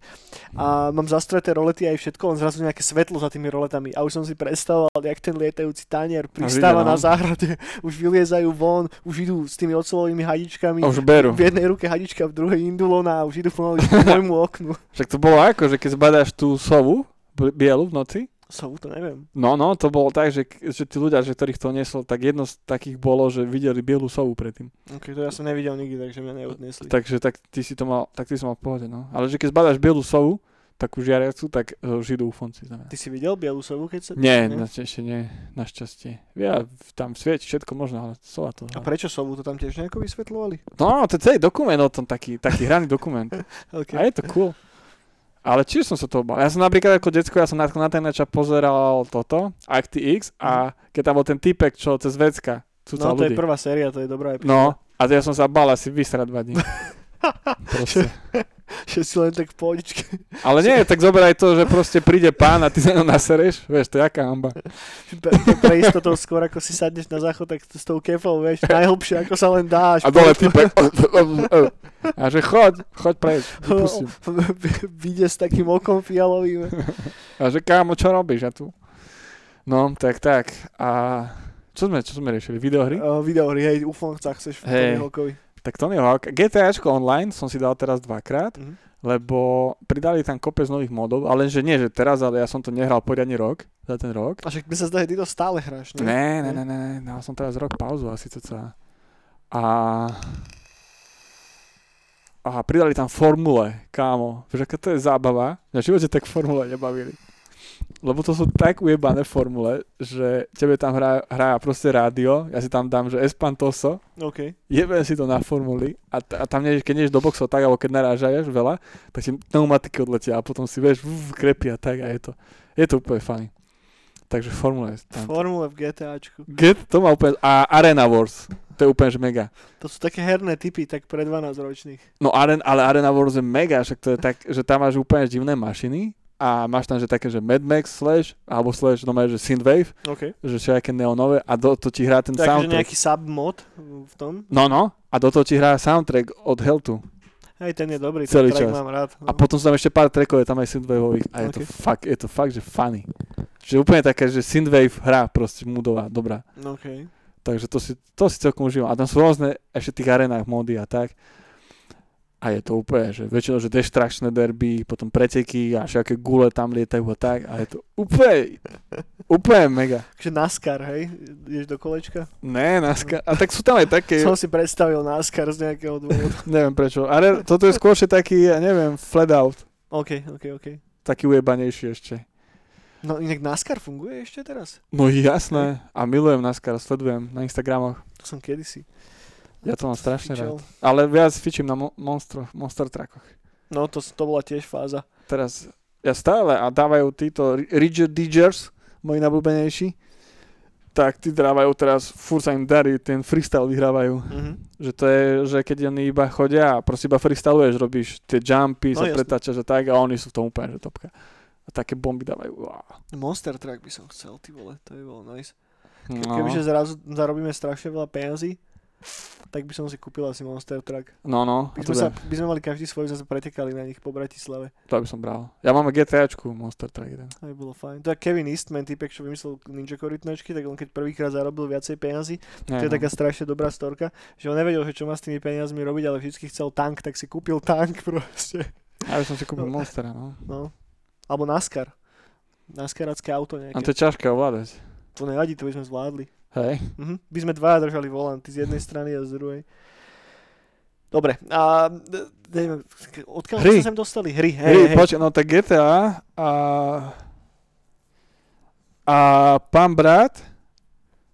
a mám zastreté rolety aj všetko, len zrazu nejaké svetlo za tými roletami a už som si predstavoval, jak ten lietajúci tanier pristáva no. na záhrade, už vyliezajú von, už idú s tými ocelovými hadičkami, A už berú. v jednej ruke hadička, v druhej indulona a už idú pomaly k môjmu oknu. Však to bolo ako, že keď zbadáš tú sovu, bielu v noci, Sovu to neviem. No, no, to bolo tak, že, že tí ľudia, že ktorých to neslo, tak jedno z takých bolo, že videli bielu sovu predtým. Ok, to ja som nevidel nikdy, takže mňa neodnesli. Takže tak ty si to mal, tak ty si mal v pohode, no. Ale že keď zbadáš bielu sovu, takú žiariacu, tak uh, už idú ufonci znamená. Ty si videl bielu sovu, keď sa... Nie, Ne? našťastie nie, našťastie. Ja tam svieti všetko možno, ale sova to. A prečo sovu to tam tiež nejako vysvetľovali? No, to je celý dokument o tom, taký, taký hraný dokument. Okay. A je to cool. Ale tiež som sa toho bal. Ja som napríklad ako decko, ja som na, na Teneča pozeral toto, Acti X a keď tam bol ten typek, čo cez vecka, No to je ľudí. prvá séria, to je dobrá epizóda. No, a ja som sa bal asi vysrať dva dní. Proste. Že si len tak pohodičke. Ale nie, tak zoberaj to, že proste príde pán a ty sa ňo nasereš, vieš, to je jaká hamba. Pre, pre istotou skôr ako si sadneš na záchod, tak s tou kefou, vieš, najhlbšie ako sa len dá. A dole typek, a že choď, choď preč, vypustím. Vyjde s takým okom fialovým. A že kámo, čo robíš a tu? No, tak, tak. A čo sme, čo sme riešili? Videohry? Uh, videohry, hej, ufonca chceš v Hej. Tak Tony Hawk. GTAčko online som si dal teraz dvakrát, Mhm. lebo pridali tam kopec nových modov, ale že nie, že teraz, ale ja som to nehral poriadne rok, za ten rok. A však by sa zdá, že ty to stále hráš, ne? Ne, ne, ne, ne, ne, som teraz rok pauzu asi cca. A... A pridali tam formule, kámo. Aká to je zábava? V živote tak formule nebavili. Lebo to sú tak ujebané formule, že tebe tam hrá, hrá proste rádio, ja si tam dám, že Espantoso, OK. jebem si to na formuli a, t- a tam nie, keď nejdeš do boxov tak, alebo keď narážaš veľa, tak ti pneumatiky odletia a potom si vieš, v, krepia tak a je to, je to úplne funny. Takže formule tam. Formule v GTAčku. Get, to má úplne, a Arena Wars, to je úplne že mega. To sú také herné typy, tak pre 12 ročných. No Aren, ale Arena Wars je mega, však to je tak, že tam máš úplne divné mašiny a máš tam, že také, že Mad Max slash, alebo slash, no že Synthwave, OK. že všetké neonové a do to ti hrá ten Takže soundtrack. nejaký submod v tom. No, no, a do toho ti hrá soundtrack od Heltu. Hej, ten je dobrý, Celý ten track čas. mám rád. A No. potom sú tam ešte pár trackov, je tam aj synthwaveových a je to fakt, je to fakt, že funny. Že úplne také, že synthwave hra proste moodová, dobrá. No, OK. Takže to si, to si celkom užívam. A tam sú rôzne ešte tých arenách mody a tak. A je to úplne, že väčšinou, že deštrakčné derby, potom preteky a všetké gule tam lietajú a tak. A je to úplne, úplne mega. Takže NASCAR, hej? Ideš do kolečka? Ne, NASCAR. A tak sú tam aj také, Som si predstavil NASCAR z nejakého dôvodu. neviem prečo. Ale toto je skôr taký, ja neviem, flat out. OK, OK, OK. Taký ujebanejší ešte. No inak NASCAR funguje ešte teraz? No jasné. A milujem NASCAR, sledujem na Instagramoch. To som kedysi. Ja to mám strašne Fičal. rád. Ale viac fičím na mo- monstro, monster truckoch. No to, to bola tiež fáza. Teraz ja stále a dávajú títo Ri- Ridger Digers, moji najblúbenejší, tak tí dávajú teraz, furt sa im darí, ten freestyle vyhrávajú. Mhm. Že to je, že keď oni iba chodia a proste iba freestyluješ, robíš tie jumpy, No, sa jasné. pretáčaš a tak a oni sú v tom úplne, že topka. A také bomby dávajú. Wow. Monster Truck by som chcel, ty vole, to je bolo nice. Ke- No, Kebyže zrazu zarobíme strašne veľa peniazy, tak by som si kúpil asi Monster Truck. no, no, By a sme, sa, by... sme mali každý svoj, zase pretekali na nich po Bratislave. to by som bral. Ja mám GTAčku, Monster Truck 1. To by bolo fajn. To je Kevin Eastman, typek, čo vymyslel Ninja korytnačky, tak on keď prvýkrát zarobil viacej peniazy, to je no. taká strašne dobrá storka, že on nevedel, že čo má s tými peniazmi robiť, ale vždy chcel tank, tak si kúpil tank proste. Ja by som si kúpil No. Monstera, no. No. Alebo NASCAR. NASCARacké auto A nejaké. to je ťažké ovládať. To nevadí, to by sme zvládli. Hej. Mhm. By sme dvaja držali volant, ty z jednej strany a z druhej. Dobre, a odkiaľ Hry. sme sa sem dostali? Hry, hej, Hej, hej. počkaj, no tak GTA a... A pán brat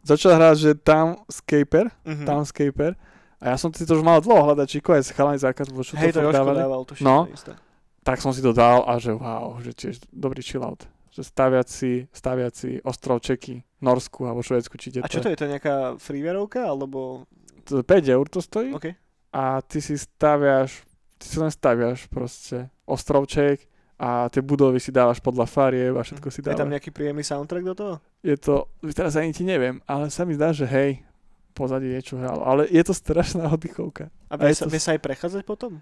začal hrať, že Townscaper, Mhm. Townscaper. A ja som si to už mal dlho hľadať, číko aj z chalani zákaz, čo Hej, to dával, to No. isté. Tak som si to dal a že wow, že tiež dobrý chillout. Že staviať si, staviať si ostrovčeky, Norsku alebo Švedsku, či A čo to je, to je nejaká freewareovka, alebo... To 5 eur to stojí OK. a ty si staviaš, ty si len staviaš proste ostrovček a tie budovy si dávaš podľa farieb a všetko si Je tam dávaš. nejaký príjemný soundtrack do toho? Je to, teraz ani ti neviem, ale sa mi zdá, že hej, pozadí niečo hralo, ale je to strašná oddychovka. A vie, sa, to- vie sa aj prechádzať potom?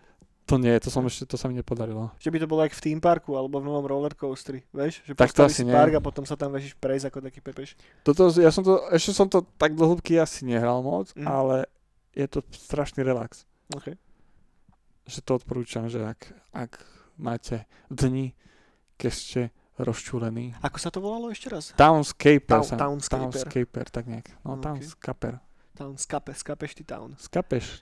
To nie, to som ešte, to sa mi nepodarilo. Že by to bolo jak v theme parku, alebo v novom rollercoasteri, vieš? Že Tak to asi si nie. park a potom sa tam vežíš prejsť ako taký pepeš. Toto, ja som to, ešte som to tak do hĺbky asi nehral moc, Mhm. ale je to strašný relax. OK. Že to odporúčam, že ak, ak máte dni, keď ste rozčúlení. Ako sa to volalo ešte raz? Townscaper. Town- sa, Townscaper. Townscaper, tak nejak. No, Ok. Townscaper. Town, skape, skapeš ty town. Skapeš.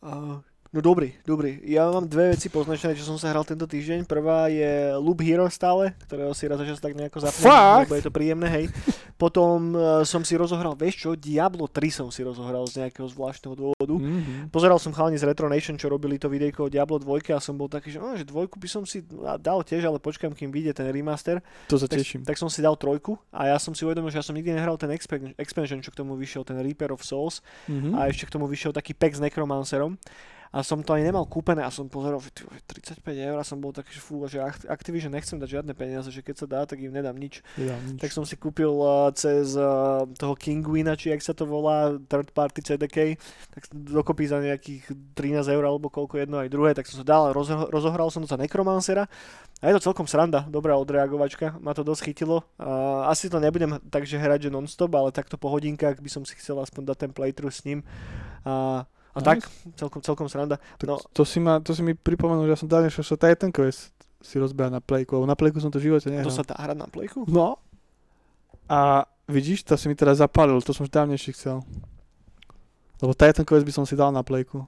Uh, no dobrý, dobrý. Ja mám dve veci poznačené, čo som sa hral tento týždeň. Prvá je Loop Hero stále, ktorého si raz sa tak nejako zapnem, lebo je to príjemné, hej. Potom uh, som si rozohral, vieš čo, Diablo 3 som si rozohral z nejakého zvláštneho dôvodu. Mm-hmm. Pozeral som chalani z Retro Nation, čo robili to videjko o Diablo 2 a som bol taký, že, že dvojku by som si dal tiež, ale počkam, kým vyjde ten remaster. To sa Tak, teším. tak som si dal trojku a ja som si uvedomil, že ja som nikdy nehral ten expan- expansion, čo k tomu vyšiel, ten Reaper of Souls Mm-hmm. a ešte k tomu vyšiel taký pack s Necromancerom a som to ani nemal kúpené a som pozeral, že ty vole, 35 eur a som bol taký, že fú, že Act- Activision nechcem dať žiadne peniaze, že keď sa dá, tak im nedám nič. Tak som si kúpil uh, cez uh, toho Kinguina, či jak sa to volá, third party CDK, tak dokopy za nejakých 13 eur alebo koľko jedno aj druhé, tak som sa dal, rozo- rozohral som to za Necromancera a je to celkom sranda, dobrá odreagovačka, ma to dosť chytilo. Uh, asi to nebudem takže hrať, že non-stop, ale takto po hodinkách by som si chcel aspoň dať ten playthrough s ním. A A Nice. tak, celkom, celkom sranda. Tak No, to, si ma, to si mi pripomenul, že ja som dávnejšie sa Titan Quest si rozbehal na Playku, lebo na Playku som to v živote nehral. to sa dá hrať na plejku? No. A vidíš, to si mi teraz zapálil, to som už dávnejšie chcel. Lebo Titan Quest by som si dal na Playku.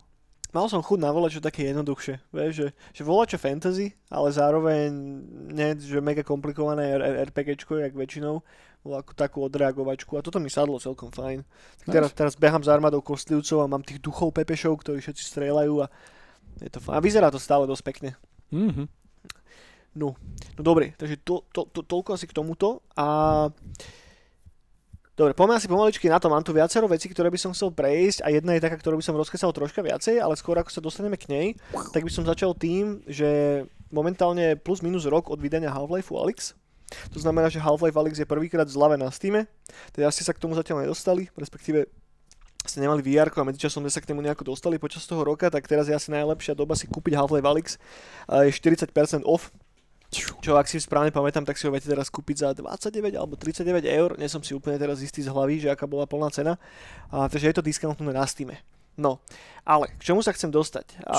Mal som chuť na volačo také jednoduchšie, vieš, že, že volačo fantasy, ale zároveň nie, že mega komplikované R- RPGčko, jak väčšinou, ako takú odreagovačku a toto mi sadlo celkom fajn. Tak teraz, teraz behám s armádou kostlivcov a mám tých duchov pepešov, ktorí všetci strieľajú a je to fajn. A vyzerá to stále dosť pekne. Mhm. No dobre, takže to, to, to, toľko asi k tomuto a Dobre, poďme asi pomaličky na to. Mám tu viacero vecí, ktoré by som chcel prejsť a jedna je taká, ktorú by som rozkesal troška viacej, ale skôr ako sa dostaneme k nej, tak by som začal tým, že momentálne plus minus rok od vydania Half-Life Alyx. To znamená, že Half-Life Alyx je prvýkrát zľave na Steam. Teda ste sa k tomu zatiaľ nedostali, respektíve ste nemali VR a medzičasom sme sa k nemu nejako dostali počas toho roka, tak teraz je asi najlepšia doba si kúpiť Half-Life Alyx. Je 40% off, čo ak si správne pamätám, tak si ho viete teraz kúpiť za 29 alebo 39 eur. Nie som si úplne teraz istý z hlavy, že aká bola plná cena. A, takže je to discountnuté na Steam. No, ale k čomu sa chcem dostať? A,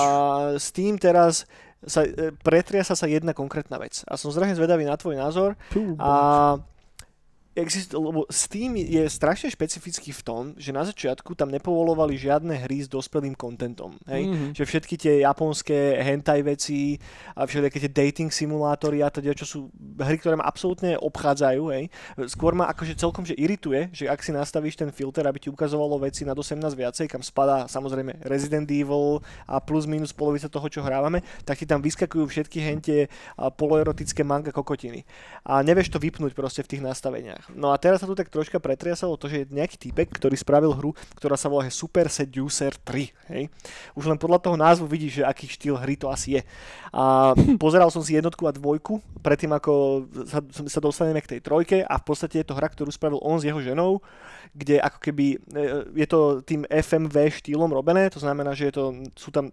Steam teraz sa, e, pretriasa sa jedna konkrétna vec. A som zrejme zvedavý na tvoj názor. Pú, A exist, lebo Steam je strašne špecifický v tom, že na začiatku tam nepovolovali žiadne hry s dospelým kontentom. Hej? Mhm. Že všetky tie japonské hentai veci a všetky tie dating simulátory a teda, čo sú hry, ktoré ma absolútne obchádzajú, hej. Skôr ma akože celkom že irituje, že ak si nastavíš ten filter, aby ti ukazovalo veci nad 18 viacej, kam spadá samozrejme Resident Evil a plus minus polovica toho, čo hrávame, tak ti tam vyskakujú všetky hentie poloerotické manga kokotiny. A nevieš to vypnúť proste v tých nastaveniach. No a teraz sa tu tak troška pretriasalo to, že je nejaký typek, ktorý spravil hru, ktorá sa volá Super Seducer 3. Hej. Už len podľa toho názvu vidíš, že aký štýl hry to asi je. A pozeral som si jednotku a dvojku, predtým ako sa, sa dostaneme k tej trojke a v podstate je to hra, ktorú spravil on s jeho ženou, kde ako keby e, je to tým FMV štýlom robené, to znamená, že je to, sú tam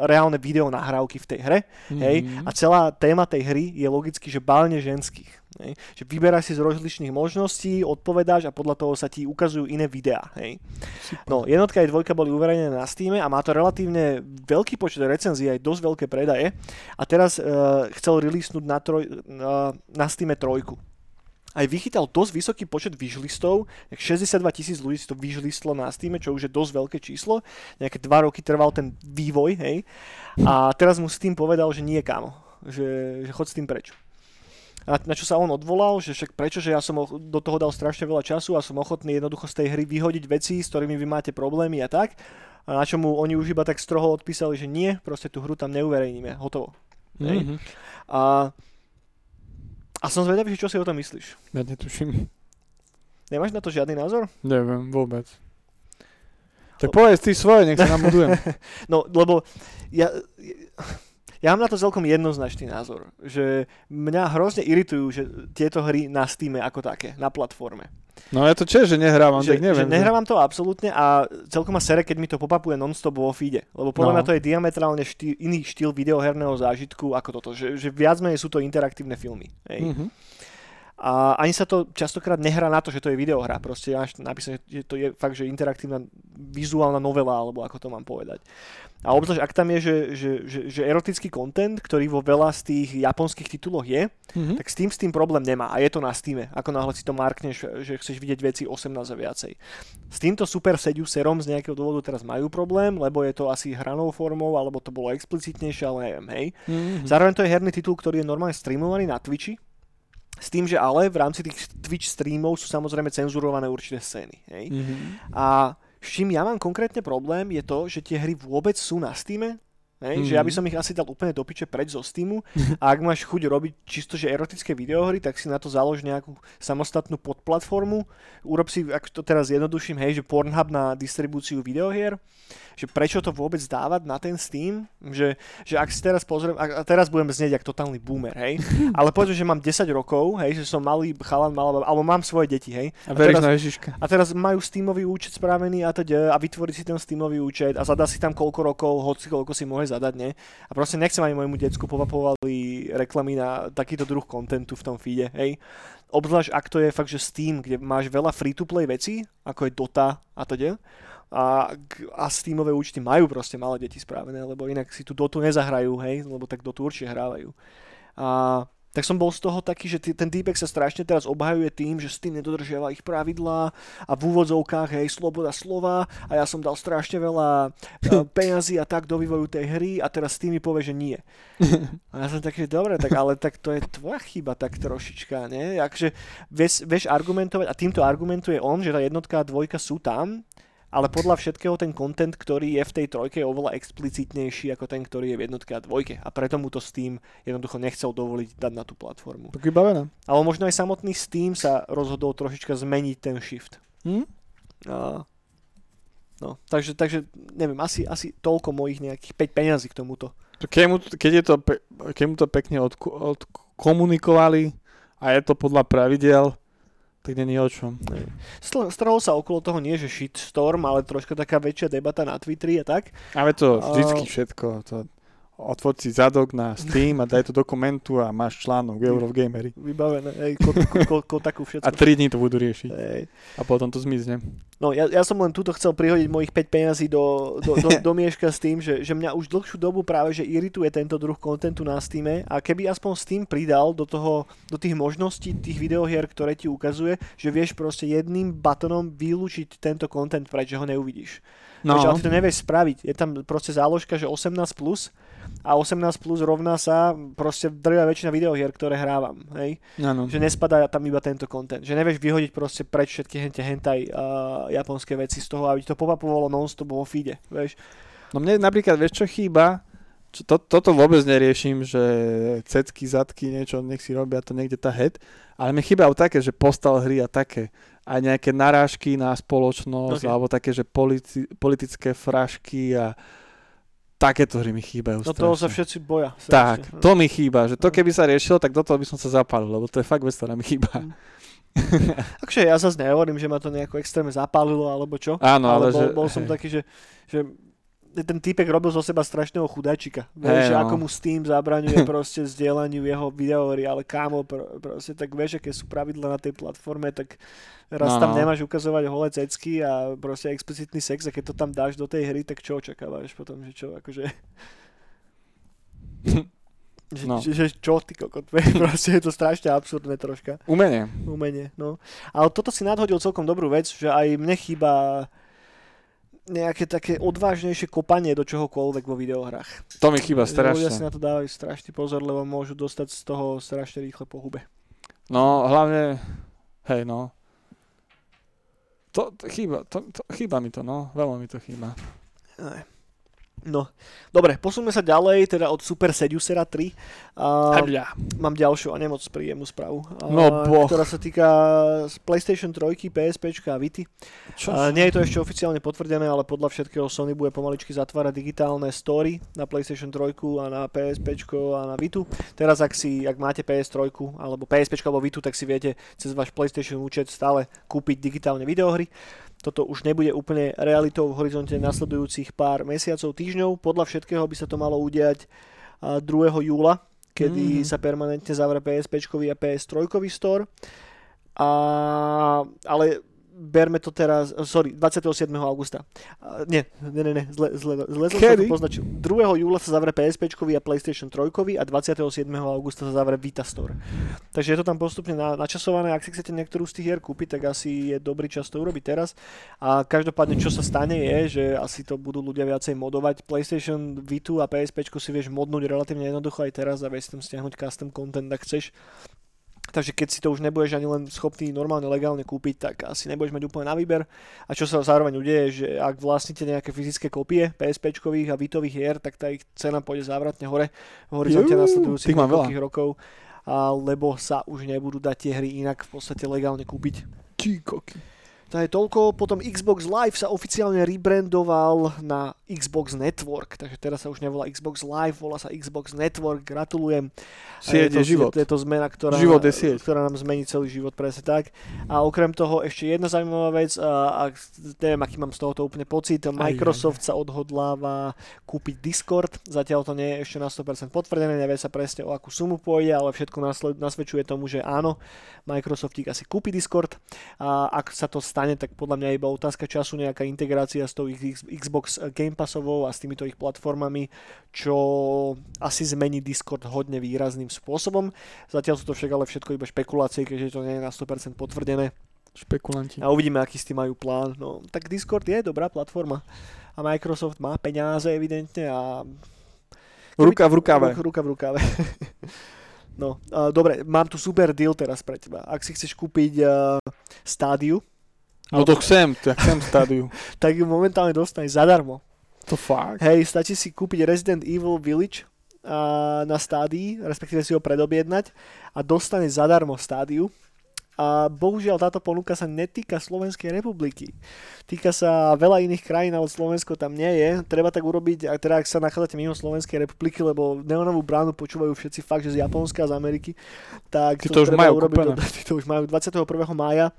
reálne video nahrávky v tej hre, hej, Mhm. a celá téma tej hry je logicky, že bálne ženských. Hej. Že vyberáš si z rozličných možností, odpovedáš a podľa toho sa ti ukazujú iné videá. Hej. No, jednotka aj dvojka boli uverejnené na Steam a má to relatívne veľký počet recenzií, aj dosť veľké predaje. A teraz uh, chcel releasenúť na, troj, uh, na Steam trojku. Aj vychytal dosť vysoký počet vyžlistov, 62 tisíc ľudí si to vyžlistlo na Steam, čo už je dosť veľké číslo. Nejaké dva roky trval ten vývoj, hej. A teraz mu Steam povedal, že nie, kámo. Že, že chod s tým preč. A na čo sa on odvolal, že však prečo, že ja som do toho dal strašne veľa času a som ochotný jednoducho z tej hry vyhodiť veci, s ktorými vy máte problémy a tak. A na čo mu oni už iba tak stroho odpísali, že nie, proste tú hru tam neuverejníme, hotovo. Mhm. A, a som zvedavý, čo si o tom myslíš. Ja netuším. Nemáš na to žiadny názor? Neviem, vôbec. Tak povedz ty svoje, nech sa nabudujem. No, lebo ja, ja mám na to celkom jednoznačný názor, že mňa hrozne iritujú že tieto hry na Steam ako také, na platforme. No ja to tiež, že nehrávam, že, tak neviem. že nehrávam to absolútne a celkom ma sere, keď mi to popapuje non-stop vo feede. Lebo podľa No. mňa to je diametrálne štýl, iný štýl videoherného zážitku ako toto. Že, že viac menej sú to interaktívne filmy. Hej. Mhm. A ani sa to častokrát nehrá na to, že to je videohra. Proste máš napísané, že to je fakt, že interaktívna vizuálna novela, alebo ako to mám povedať. A obzvlášť, ak tam je, že, že, že, že erotický content, ktorý vo veľa z tých japonských tituloch je, Mhm. tak s tým s tým problém nemá. A je to na Steam. Ako náhle si to markneš, že chceš vidieť veci 18 a viacej. S týmto Super Seducerom z nejakého dôvodu teraz majú problém, lebo je to asi hranou formou, alebo to bolo explicitnejšie, ale neviem, hej. Mhm. Zároveň to je herný titul, ktorý je normálne streamovaný na Twitchi, s tým, že ale v rámci tých Twitch streamov sú samozrejme cenzurované určité scény. Hej? Mhm. A s čím ja mám konkrétne problém je to, že tie hry vôbec sú na Steame, Hej, že ja by som ich asi dal úplne do piče preč zo Steamu a ak máš chuť robiť čisto že erotické videohry, tak si na to založ nejakú samostatnú podplatformu. Urob si, ak to teraz jednoduším, hej, že Pornhub na distribúciu videohier, že prečo to vôbec dávať na ten Steam, že, že ak si teraz pozriem, a a teraz budem znieť ako totálny boomer, hej, ale povedzme, že mám 10 rokov, hej, že som malý chalan, malá, alebo mám svoje deti, hej, A veríš teraz- na Ježiška. a teraz majú Steamový účet spravený a teda a vytvorí si ten Steamový účet a zadá si tam koľko rokov, hoci koľko si môže zadať? A proste nechcem ani môjmu decku povapovali reklamy na takýto druh kontentu v tom feede, hej? Obzvlášť ak to je fakt, že Steam, kde máš veľa free-to-play vecí, ako je Dota a teda, a, a Steamové účty majú proste malé deti spravené, lebo inak si tú Dotu nezahrajú, hej, lebo tak Dotu určite hrávajú. A tak som bol z toho taký, že ten týpek sa strašne teraz obhajuje tým, že Steam nedodržiava ich pravidlá a v úvodzovkách, hej, sloboda slova a ja som dal strašne veľa uh, peňazí a tak do vývoju tej hry a teraz Steam mi povie, že nie. A ja som taký, dobre, tak ale tak to je tvoja chyba tak trošička, nie? Akže vieš, vieš argumentovať a týmto argumentuje on, že tá jednotka a dvojka sú tam, ale podľa všetkého ten content, ktorý je v tej trojke je oveľa explicitnejší ako ten, ktorý je v jednotke a dvojke. A preto mu to Steam jednoducho nechcel dovoliť dať na tú platformu. Tak vybavené. Ale možno aj samotný Steam sa rozhodol trošička zmeniť ten shift. Hm? A, no, takže, takže neviem, asi, asi toľko mojich nejakých 5 peňazí k tomuto. Keď mu, keď, je to, keď mu to pekne odku- odkomunikovali a je to podľa pravidel, tak není o čom. Stralo sa okolo toho nie, že shitstorm, ale troška taká väčšia debata na Twitteri a tak. Ale to vždycky všetko. To, otvor si zadok na Steam a daj to dokumentu a máš článok Eurogamery. Vybavené, hej, ko, ko, ko, ko, takú všetko. A 3 dní to budú riešiť. Hej. A potom to zmizne. No ja, ja som len túto chcel prihodiť mojich 5 peňazí do, do, do, do mieška s tým, že, že mňa už dlhšiu dobu práve že irituje tento druh kontentu na Steam a keby aspoň Steam pridal do, toho, do tých možností tých videohier, ktoré ti ukazuje, že vieš proste jedným batonom vylúčiť tento content preč, že ho neuvidíš. No. Vieš, ale ty to nevieš spraviť. Je tam proste záložka, že 18+, plus a 18 plus rovná sa proste drvia väčšina videohier, ktoré hrávam, hej? Ano. Že nespadá tam iba tento content. Že nevieš vyhodiť proste preč všetky hente hentai uh, japonské veci z toho, aby to popapovalo non-stop vo feede, vieš? No mne napríklad, vieš čo chýba? Čo, to, toto vôbec neriešim, že cecky, zadky, niečo, nech si robia to niekde tá head, ale mi chýbajú také, že postal hry a také. Aj nejaké narážky na spoločnosť, okay. alebo také, že politi- politické frašky a takéto hry mi chýbajú. No toho sa všetci boja. Strašne. Tak, to mi chýba, že to keby sa riešilo, tak do toho by som sa zapálil, lebo to je fakt vec, ktorá mi chýba. Mm. Takže ja zase nehovorím, že ma to nejako extrémne zapálilo, alebo čo. Áno, ale, ale bol, že, bol som taký, že, že ten týpek robil zo seba strašného chudáčika. Vieš, hey, že no. ako mu Steam zabraňuje proste zdieľaniu jeho videohry, ale kámo, pr- proste tak vieš, aké sú pravidla na tej platforme, tak raz no, tam no. nemáš ukazovať holé cecky a proste explicitný sex a keď to tam dáš do tej hry, tak čo očakávaš potom, že čo, akože... Že, no. že, že čo ty kokot, proste je to strašne absurdné troška. Umenie. Umenie, no. Ale toto si nadhodil celkom dobrú vec, že aj mne chýba nejaké také odvážnejšie kopanie do čohokoľvek vo videohrách. To mi chýba strašne. Ľudia si na to dávajú strašný pozor, lebo môžu dostať z toho strašne rýchle po hube. No, hlavne, hej no. To, to chýba, to, to, chýba mi to, no. Veľmi mi to chýba. Aj. No, dobre, posúňme sa ďalej, teda od Super Seducera 3. A mám ďalšiu a nemoc príjemnú správu. A, no boh. Ktorá sa týka PlayStation 3, PSP a Vity. Čo? A, nie je to ešte oficiálne potvrdené, ale podľa všetkého Sony bude pomaličky zatvárať digitálne story na PlayStation 3 a na PSP a na Vitu. Teraz ak si, ak máte PS3 alebo PSP alebo Vitu, tak si viete cez váš PlayStation účet stále kúpiť digitálne videohry toto už nebude úplne realitou v horizonte nasledujúcich pár mesiacov, týždňov. Podľa všetkého by sa to malo udiať 2. júla, kedy mm. sa permanentne zavre PSP a PS3 store. A, ale berme to teraz, sorry, 27. augusta. Uh, nie, nie, nie, nie, zle, zle, zle som sa to poznačil. 2. júla sa zavre PSP a PlayStation 3 a 27. augusta sa zavre Vita Store. Takže je to tam postupne na, načasované. Ak si chcete niektorú z tých hier kúpiť, tak asi je dobrý čas to urobiť teraz. A každopádne, čo sa stane je, že asi to budú ľudia viacej modovať. PlayStation Vitu a PSP si vieš modnúť relatívne jednoducho aj teraz a vieš tam stiahnuť custom content, ak chceš. Takže keď si to už nebudeš ani len schopný normálne legálne kúpiť, tak asi nebudeš mať úplne na výber. A čo sa zároveň udeje, že ak vlastníte nejaké fyzické kopie PSP a Vitových hier, tak tá ich cena pôjde závratne hore v horizonte nasledujúcich niekoľkých rokov, a lebo sa už nebudú dať tie hry inak v podstate legálne kúpiť. Tí To je toľko. Potom Xbox Live sa oficiálne rebrandoval na Xbox Network, takže teraz sa už nevolá Xbox Live, volá sa Xbox Network. Gratulujem. Sieť je, to, život. Je to zmena, ktorá, život je sieť. ktorá nám zmení celý život, presne tak. A okrem toho ešte jedna zaujímavá vec, a, a neviem, aký mám z tohoto úplne pocit, Microsoft aj, aj. sa odhodláva kúpiť Discord, zatiaľ to nie je ešte na 100% potvrdené, nevie sa presne o akú sumu pôjde, ale všetko nasled, nasvedčuje tomu, že áno, Microsoft asi kúpi Discord a ak sa to stane, stane, tak podľa mňa je iba otázka času nejaká integrácia s tou ich Xbox Game Passovou a s týmito ich platformami, čo asi zmení Discord hodne výrazným spôsobom. Zatiaľ sú to však ale všetko iba špekulácie, keďže to nie je na 100% potvrdené. Špekulanti. A uvidíme, aký s tým majú plán. No, tak Discord je dobrá platforma. A Microsoft má peniaze evidentne a Ruka v rukave. Ruka, ruka v rukave. no, uh, dobre, mám tu super deal teraz pre teba. Ak si chceš kúpiť uh, stádiu, No to chcem, to ja chcem stádiu. tak ju momentálne dostaneš zadarmo. To fakt. Hej, stačí si kúpiť Resident Evil Village uh, na stádii, respektíve si ho predobjednať a dostaneš zadarmo stádiu. A bohužiaľ táto ponuka sa netýka Slovenskej republiky. Týka sa veľa iných krajín, ale Slovensko tam nie je. Treba tak urobiť, ak, teda ak sa nachádzate mimo Slovenskej republiky, lebo neonovú bránu počúvajú všetci fakt, že z Japonska, z Ameriky. Tak Tí to už majú urobiť, kúpené. tí to už majú 21. mája,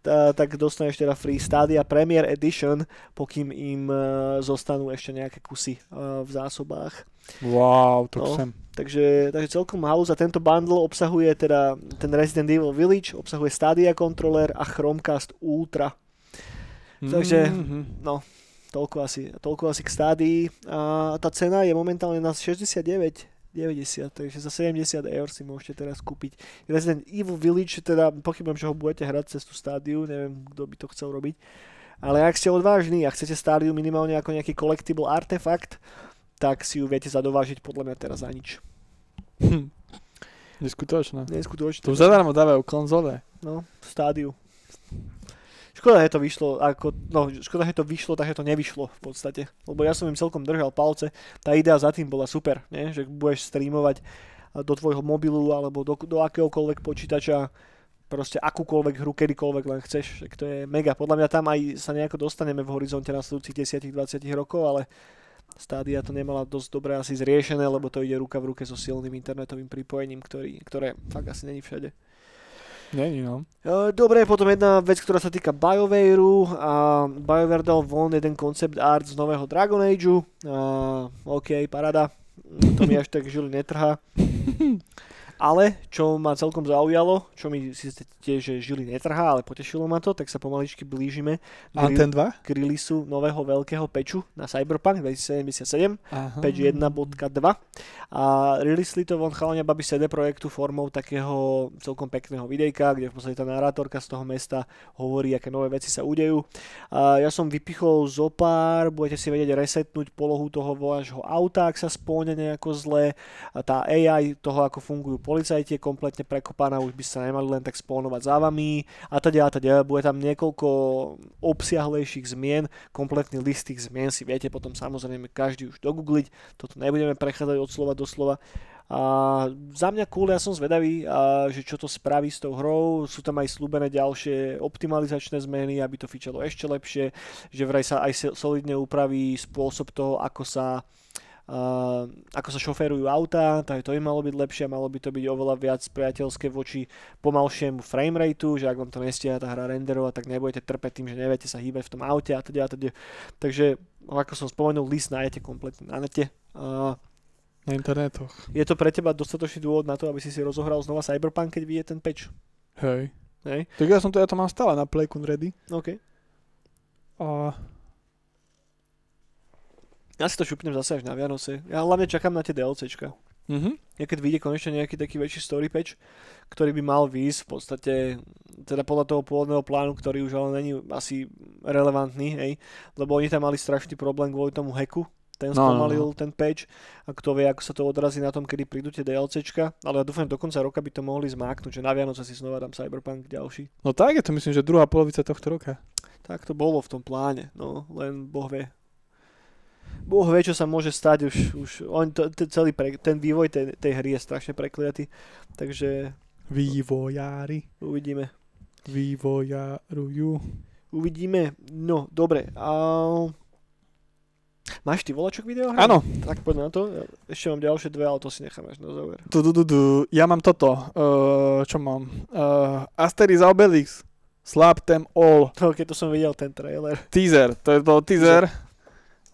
tá, tak dostaneš teda Free Stadia Premier Edition, pokým im uh, zostanú ešte nejaké kusy uh, v zásobách. Wow, to No. chcem. Takže, takže celkom halus a tento bundle obsahuje teda ten Resident Evil Village, obsahuje Stadia controller a Chromecast Ultra. Takže- Mhm. Toľko asi, toľko asi k Stadii. A tá cena je momentálne na 69 90, takže za 70 eur si môžete teraz kúpiť Resident Evil Village, teda pochybujem, že ho budete hrať cez tú stádiu, neviem, kto by to chcel robiť. Ale ak ste odvážni a chcete stádiu minimálne ako nejaký collectible artefakt, tak si ju viete zadovážiť podľa mňa teraz za nič. Hm. Neskutočné. Neskutočne. Tu zadarmo dávajú konzole. No, stádiu. Škoda, že to vyšlo, ako, no, škoda, že to vyšlo, takže to nevyšlo v podstate. Lebo ja som im celkom držal palce. Tá idea za tým bola super, nie? že budeš streamovať do tvojho mobilu alebo do, do akéhokoľvek počítača proste akúkoľvek hru, kedykoľvek len chceš. Tak to je mega. Podľa mňa tam aj sa nejako dostaneme v horizonte nasledujúcich 10-20 rokov, ale Stadia to nemala dosť dobre asi zriešené, lebo to ide ruka v ruke so silným internetovým pripojením, ktorý, ktoré fakt asi není všade. Není, no. E, Dobre, potom jedna vec, ktorá sa týka BioWareu a BioWare dal von jeden concept art z nového Dragon Ageu. A, OK, parada. To mi až tak žili netrhá. Ale, čo ma celkom zaujalo, čo mi si tiež že žili netrhá, ale potešilo ma to, tak sa pomaličky blížime k, Anten 2? k releaseu nového veľkého peču na Cyberpunk 2077 Aha. patch 1.2 a releasli to von chalania babi CD Projektu formou takého celkom pekného videjka, kde v podstate tá narátorka z toho mesta hovorí, aké nové veci sa udejú. A ja som vypichol zo pár, budete si vedieť resetnúť polohu toho vášho auta, ak sa spône nejako zle. Tá AI toho, ako fungujú policajti, je kompletne prekopaná, už by sa nemali len tak spónovať za vami a teda a teda. Bude tam niekoľko obsiahlejších zmien, kompletný list tých zmien si viete potom samozrejme každý už dogoogliť, toto nebudeme prechádzať od slova do slova. A za mňa cool, ja som zvedavý, a, že čo to spraví s tou hrou. Sú tam aj slúbené ďalšie optimalizačné zmeny, aby to fičalo ešte lepšie, že vraj sa aj solidne upraví spôsob toho, ako sa Uh, ako sa šoférujú autá, takže to by malo byť lepšie, malo by to byť oveľa viac priateľské voči pomalšiemu framerateu, že ak vám to nestíha tá hra renderovať, tak nebudete trpeť tým, že neviete sa hýbať v tom aute a teda a teda. Takže, ako som spomenul, list nájdete kompletne na nete. Uh, Na internetoch. je to pre teba dostatočný dôvod na to, aby si si rozohral znova Cyberpunk, keď vyjde ten patch? Hej. Hej? Tak ja som to, ja to mám stále na Playcon ready. OK. A Ja si to šupnem zase až na Vianoce. Ja hlavne čakám na tie DLCčka. mhm. Ja keď vyjde konečne nejaký taký väčší story patch, ktorý by mal výjsť v podstate, teda podľa toho pôvodného plánu, ktorý už ale není asi relevantný, hej, lebo oni tam mali strašný problém kvôli tomu hacku, ten No, no, spomalil ten patch a kto vie, ako sa to odrazí na tom, kedy prídu tie DLCčka, ale ja dúfam, do konca roka by to mohli zmáknuť, že na Vianoce si znova dám Cyberpunk ďalší. No tak je to myslím, že druhá polovica tohto roka. Tak to bolo v tom pláne, no, len Boh vie. Boh vie, čo sa môže stať, už, už on, to, to celý pre, ten vývoj tej, tej hry je strašne prekliatý, takže Vývojári. uvidíme. Vývojarujú. Uvidíme, no, dobre. A... Máš ty volačok video? Áno, Tak poď na to. Ešte mám ďalšie dve, ale to si necháme až na záver. tu, tu, tu, tu. ja mám toto. Uh, čo mám? Uh, Asterix Obelix. Slap them all. To, keď to som videl, ten trailer. Teaser. To je bol teaser.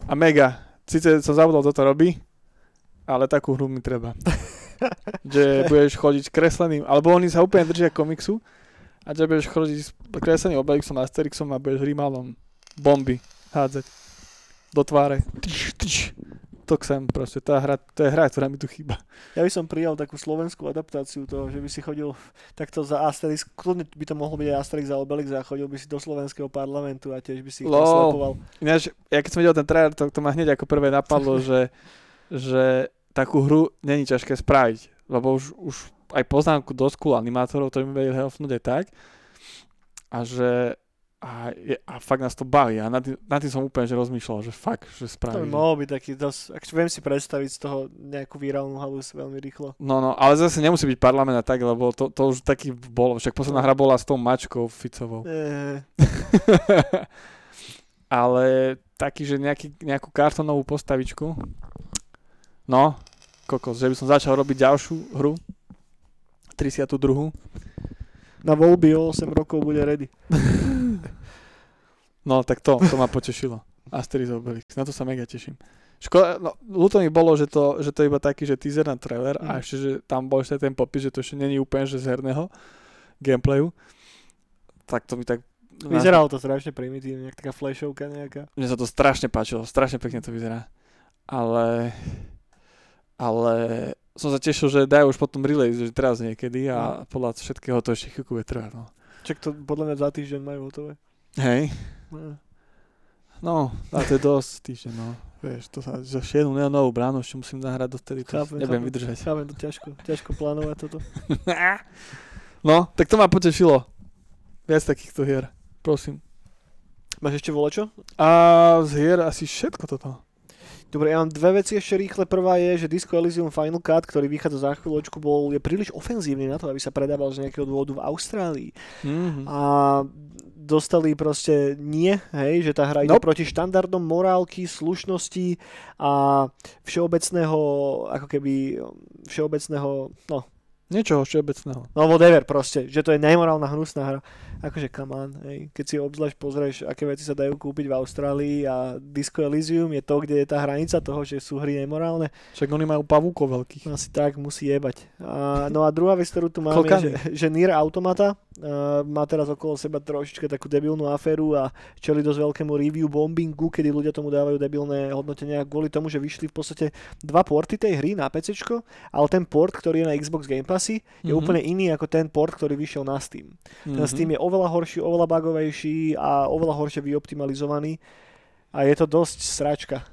A mega. Sice som zabudol, kto to robí, ale takú hru mi treba. že budeš chodiť kresleným, alebo oni sa úplne držia komiksu A že budeš chodiť s kresleným Obelixom a Asterixom a budeš Rimalom bomby hádzať do tváre. Tyš, tyš. To chcem proste, tá hra, to je hra, ktorá mi tu chýba. Ja by som prijal takú slovenskú adaptáciu toho, že by si chodil takto za Asterix, kľudne by to mohol byť aj Asterix a Obelix a chodil by si do slovenského parlamentu a tiež by si ich Lol. Ináč, ja keď som videl ten trailer, to, to ma hneď ako prvé napadlo, že, že takú hru není ťažké spraviť, lebo už, už aj poznámku do school animátorov, ktorí mi vedeli helfnúť aj tak. A že a, a fakt nás to baví. A nad, nad tým som úplne že rozmýšľal, že fakt, že To by mohol byť taký dosť, ak viem si predstaviť z toho nejakú virálnu halus veľmi rýchlo. No, no, ale zase nemusí byť parlament a tak, lebo to, to už taký bolo. Však posledná hra bola s tou mačkou Ficovou. E, ale taký, že nejaký, nejakú kartonovú postavičku. No, kokos, že by som začal robiť ďalšiu hru. 32. na voľby o 8 rokov bude ready. No, tak to, to ma potešilo. Asterix Obelix, na to sa mega teším. Škoda, no, ľúto mi bolo, že to, že to je iba taký, že teaser na trailer a Mm. ešte, že tam bol ešte ten popis, že to ešte není úplne, že z herného gameplayu. Tak to mi tak... Vyzeralo to strašne primitívne, jak taká flashovka nejaká. Mne sa to strašne páčilo, strašne pekne to vyzerá. Ale... Ale som sa tešil, že dajú už potom release, že teraz niekedy a podľa všetkého to ešte chvíľku bude trvať. No. Čak to podľa mňa za týždeň majú hotové. Hej, No. No, a to je dosť týždeň, no. Vieš, to sa, za jednu neonovú bránu ešte musím nahrať dovtedy, to Chápem, nebudem chápem. vydržať. Chápem, to ťažko, ťažko plánovať toto. no, tak to ma potešilo. Viac takýchto hier, prosím. Máš ešte volečo? A z hier asi všetko toto. Dobre, ja mám dve veci ešte rýchle. Prvá je, že Disco Elysium Final Cut, ktorý vychádza za chvíľočku, bol, je príliš ofenzívny na to, aby sa predával z nejakého dôvodu v Austrálii. Mm-hmm. A dostali proste nie, hej, že tá hra ide Nope. proti štandardom morálky, slušnosti a všeobecného, ako keby, všeobecného, no, Niečoho všeobecného. no whatever proste, že to je nemorálna hnusná hra. Akože come on, hej. Keď si obzvlášť pozrieš, aké veci sa dajú kúpiť v Austrálii a Disco Elysium je to, kde je tá hranica toho, že sú hry nemorálne, Však oni majú pavúkov veľkých. asi tak musí jebať. A, no a druhá vec, ktorú tu máme, je, že, že Nier Automata uh, má teraz okolo seba trošička takú debilnú aféru a čeli dosť veľkému review bombingu, kedy ľudia tomu dávajú debilné hodnotenia kvôli tomu, že vyšli v podstate dva porty tej hry na PC, ale ten port, ktorý je na Xbox Game Passy, je Mhm. úplne iný ako ten port, ktorý vyšiel na Steam. Ten Mhm. Steam je oveľa horší, oveľa bugovejší a oveľa horšie vyoptimalizovaný a je to dosť sračka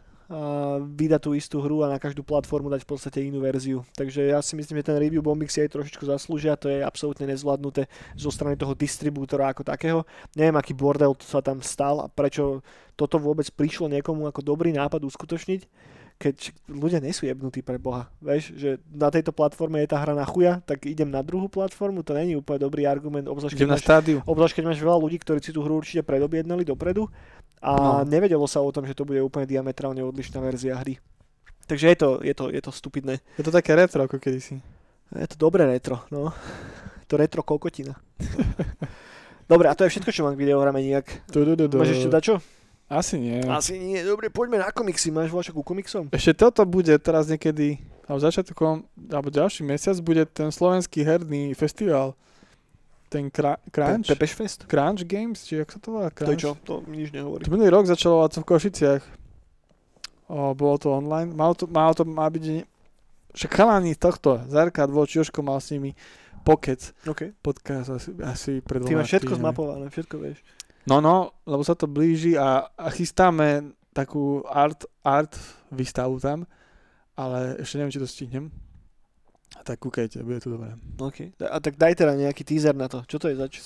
vydať tú istú hru a na každú platformu dať v podstate inú verziu. Takže ja si myslím, že ten review bombing si aj trošičku zaslúžia, to je absolútne nezvládnuté zo strany toho distribútora ako takého. Neviem, aký bordel sa tam stal a prečo toto vôbec prišlo niekomu ako dobrý nápad uskutočniť keď ľudia nie sú jebnutí pre Boha. Vieš, že na tejto platforme je tá hra na chuja, tak idem na druhú platformu, to není úplne dobrý argument, obzvlášť keď máš. Obzvlášť, keď máš veľa ľudí, ktorí si tú hru určite predobjednali dopredu a No. nevedelo sa o tom, že to bude úplne diametrálne odlišná verzia hry. Takže je to, je to, je to stupidné. Je to také retro ako kedysi. Je to dobré retro, no. To retro kokotina. Dobre, a to je všetko, čo mám k videohrame nejak. Máš ešte dačo? Asi nie. Asi nie. Dobre, poďme na komiksy. Máš voľačo ku komiksom? Ešte toto bude teraz niekedy, alebo začiatkom, alebo ďalší mesiac bude ten slovenský herný festival. Ten kra- Crunch? Pe- Pepeš Fest? Crunch Games, či jak sa to volá? To je Crunch? čo? To nič nehovorí. To minulý rok začalo v Košiciach. O, bolo to online. Malo to, malo to má byť... Však chalani tohto, Zarka, Dvoč, Joško mal s nimi pokec, OK. podcast asi, asi pred Ty máš všetko týždňami. zmapované, všetko vieš. No, no, lebo sa to blíži a, a chystáme takú art, art výstavu tam, ale ešte neviem, či to stihnem. A tak kúkajte, bude to dobré. OK. A tak daj teda nejaký teaser na to. Čo to je zač?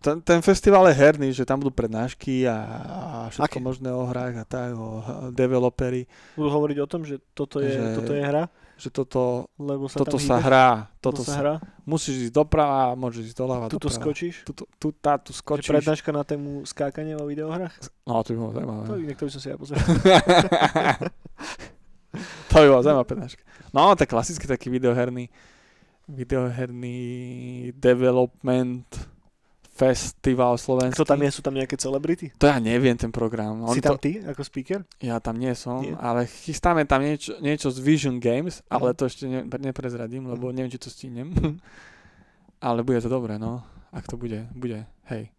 Ten, ten festival je herný, že tam budú prednášky a, a všetko Aké? možné o hrách a tak, o developery, Budú hovoriť o tom, že toto je, Že- toto je hra? Že toto, Lebo sa toto sa hýbeš? hrá, Toto sa sa, hrá? musíš ísť doprava, môžeš ísť doľava, Tuto doprava. skočíš? Tuto, tu, tá, tu Že skočíš. prednáška na tému skákania vo videohrách? No, to by bolo zaujímavé. To, inak to by som si ja pozeral. to by bola zaujímavá prednáška. No, tak klasický taký videoherný videoherný development festival slovenský. Kto tam je? Sú tam nejaké celebrity? To ja neviem, ten program. si to, tam ty ako speaker? Ja tam nie som, Nie? ale chystáme tam niečo, niečo z Vision Games, ale Aha. to ešte ne, neprezradím, lebo Mhm. neviem, či to stihnem. ale bude to dobré, no. ak to bude, bude, hej.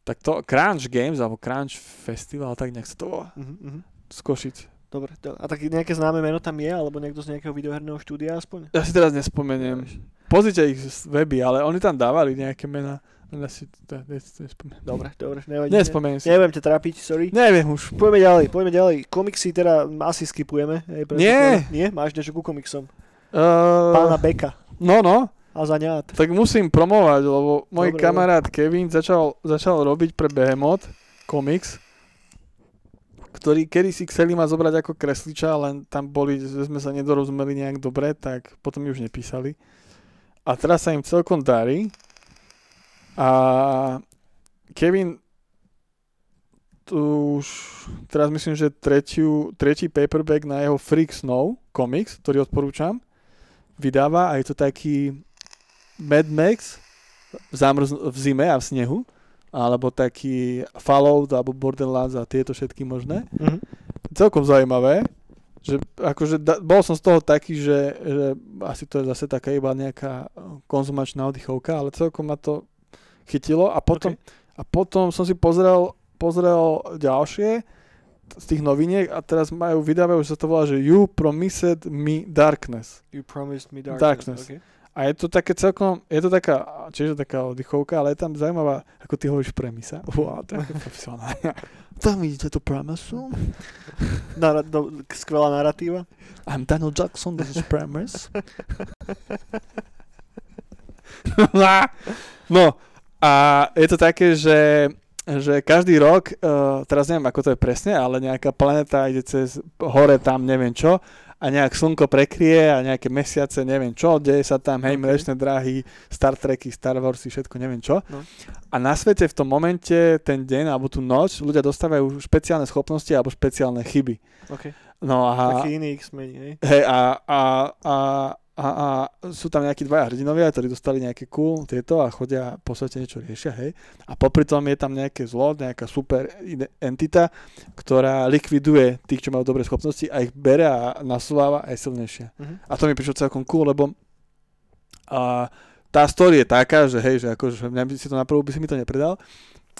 Tak to Crunch Games, alebo Crunch Festival, tak nejak sa to volá. Mhm, mhm. Z Košic. Dobre, do- a tak nejaké známe meno tam je, alebo niekto z nejakého videoherného štúdia aspoň? Ja si teraz nespomeniem. Pozrite ich z weby, ale oni tam dávali nejaké mená. Ja si to, to nespomeniem. Dobre, dobre, nevadí. Nespomeniem si. Nebudem ťa trápiť, sorry. Neviem už. Poďme ďalej, poďme ďalej. Komiksy teda asi skipujeme. Hej, Nie. Nie? Máš niečo ku komiksom? Uh, Pána Beka no, no. a zaňát. Tak musím promovať, lebo môj Dobre, kamarát Kevin začal, začal robiť pre Behemoth komiks, ktorý kedy si chceli ma zobrať ako kresliča, len tam boli, že sme sa nedorozumeli nejak dobre, tak potom mi už nepísali. A teraz sa im celkom darí. A Kevin tu už teraz myslím, že tretiu, tretí paperback na jeho Freak Snow komiks, ktorý odporúčam, vydáva a je to taký Mad Max v, zamrz- v zime a v snehu, alebo taký Fallout alebo Borderlands a tieto všetky možné. Mhm. Celkom zaujímavé, že akože da, bol som z toho taký, že, že asi to je zase taká iba nejaká konzumačná oddychovka, ale celkom ma to chytilo a potom, a potom som si pozrel, pozrel ďalšie z tých noviniek a teraz majú, vydávajú, že sa to volá, že You Promised Me Darkness. You promised me darkness. Darkness. Okay. A je to také celkom, je to taká, čiže taká oddychovka, ale je tam zaujímavá, ako ty hovoríš premisa. Wow, to je profesionálne. Tam vidíte tú premisu. Nara- do, skvelá narratíva. I'm Daniel Jackson, this is premise. no, a je to také, že, že každý rok, uh, teraz neviem, ako to je presne, ale nejaká planeta ide cez hore tam, neviem čo, a nejak slnko prekrie a nejaké mesiace, neviem čo, deje sa tam, hej, Ok. mlečné dráhy, Star Treky, Star Warsy, všetko, neviem čo. No. A na svete v tom momente, ten deň alebo tú noc, ľudia dostávajú špeciálne schopnosti alebo špeciálne chyby. Okay. No a... Taký iný X-Men, hej. Hej, a, a, a, a, a sú tam nejakí dvaja hrdinovia, ktorí dostali nejaké cool tieto a chodia po svete niečo riešia, hej. A popri tom je tam nejaké zlo, nejaká super entita, ktorá likviduje tých, čo majú dobré schopnosti a ich bere a nasúváva aj silnejšie. Mhm. A to mi prišlo celkom cool, lebo a, tá story je taká, že hej, že akože mňa by si to na prvú by si mi to nepredal,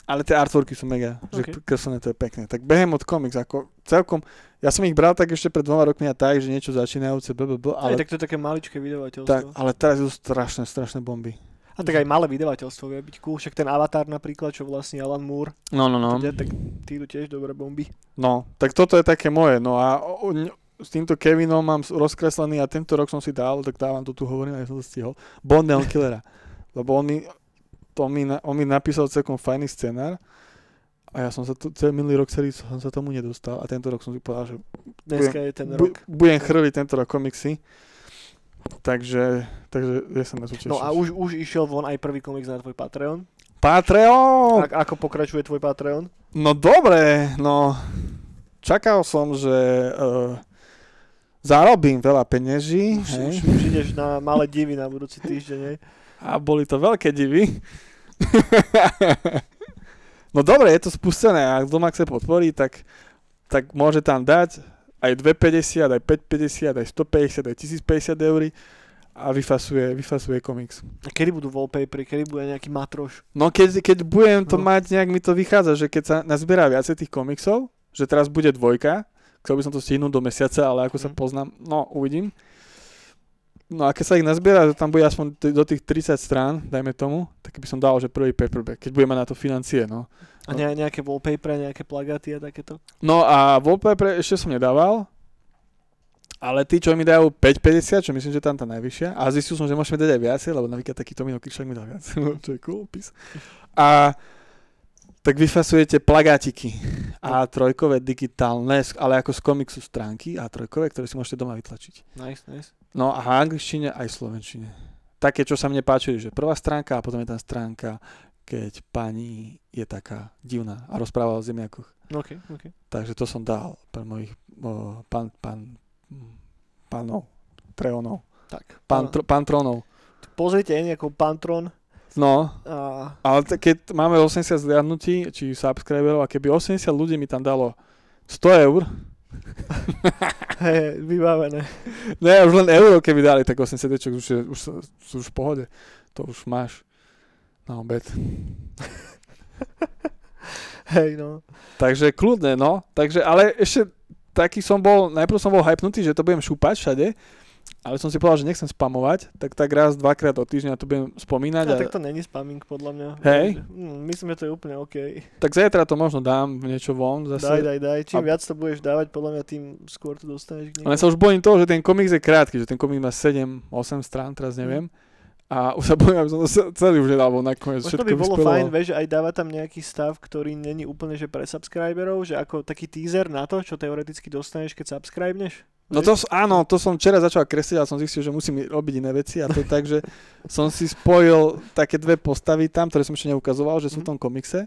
ale tie artworky sú mega, že Ok. kreslené to je pekné. Tak Behemoth Comics, ako celkom, ja som ich bral tak ešte pred dvoma rokmi a tak, že niečo začínajúce, blablabla, Ale... ale, tak to je také maličké vydavateľstvo. tak, ale teraz sú strašné, strašné bomby. A tak aj malé vydavateľstvo vie byť cool. Však ten Avatar napríklad, čo vlastne Alan Moore, No, no, no. no. tak tí idú tiež dobré bomby. No, tak toto je také moje, no a o, s týmto Kevinom mám rozkreslený a tento rok som si dal, tak dávam to tu hovorím, aj som to stihol, Bond Killera. Lebo on mi, to mi, na- on mi napísal celkom fajný scenár a ja som sa tu, celý minulý rok celý som sa tomu nedostal a tento rok som si povedal, že Dneska je ten rok. budem chrliť tento rok komiksy. Takže, takže ja sa na to. No a už, už išiel von aj prvý komiks na tvoj Patreon. Patreon! A, ako pokračuje tvoj Patreon? No dobre, no čakal som, že uh, zarobím veľa peňaží, Už, hej, už, už ideš na malé divy na budúci týždeň, hej? A boli to veľké divy. no dobre, je to spustené a kto ma chce podporiť, tak, tak môže tam dať aj 250, aj 550, aj 150, aj 1050 eur a vyfasuje, vyfasuje komiks. A kedy budú wallpapery, kedy bude nejaký matroš? No keď, keď budem to No. mať, nejak mi to vychádza, že keď sa nazbiera viacej tých komiksov, že teraz bude dvojka, chcel by som to stihnúť do mesiaca, ale ako sa Mhm. poznám, no uvidím. No a keď sa ich nazbiera, že tam bude aspoň t- do tých 30 strán, dajme tomu, tak by som dal, že prvý paperback, keď budeme na to financie, no. A ne, nejaké wallpapery, nejaké plagáty a takéto? No a wallpaper ešte som nedával, ale tí, čo mi dajú 5,50, čo myslím, že tam tá najvyššia, a zistil som, že môžeme dať aj viacej, lebo napríklad taký Tomino Krišák mi dal viac, čo je cool opis. A tak vyfasujete plagátiky a trojkové digitálne, ale ako z komiksu stránky a trojkové, ktoré si môžete doma vytlačiť. Nice, nice. No a v angličtine aj v slovenčine. Také, čo sa mne páčili, že prvá stránka a potom je tam stránka, keď pani je taká divná a rozpráva o zemiakoch. OK, OK. Takže to som dal pre mojich o, pán, pán, pánov, treonov, Tak. pán, tr, pán trónov. Pozrite nejaký Pantron No, a ale t- keď máme 80 zliadnutí, či subscriberov, a keby 80 ľudí mi tam dalo 100 eur, hej, vybavené. ne, už len euro keby dali, tak 80 čo už, je, už sú už v pohode. To už máš. na obed. Hej, no. Takže kľudne, no. Takže, ale ešte taký som bol, najprv som bol hypnutý, že to budem šúpať všade, ale som si povedal, že nechcem spamovať, tak tak raz, dvakrát do týždňa to budem spomínať. Ja, A, tak to není spamming podľa mňa. Hej? Hm, Myslím, že to je úplne OK. tak zajtra to možno dám niečo von zase. Daj, daj, daj. Čím A- viac to budeš dávať, podľa mňa tým skôr to dostaneš k niekomu. sa už bojím toho, že ten komiks je krátky, že ten komiks má 7-8 strán, teraz neviem. A už sa bojím, aby som to ce- celý už nedal von nakoniec. Možno všetko by bolo vyspelo. fajn, vieš, že aj dáva tam nejaký stav, ktorý není úplne že pre subscriberov, že ako taký teaser na to, čo teoreticky dostaneš, keď subscribneš. No to áno, to som včera začal kresliť a som zistil, že musím robiť iné veci a to je tak, že som si spojil také dve postavy tam, ktoré som ešte neukazoval, že sú v tom komikse.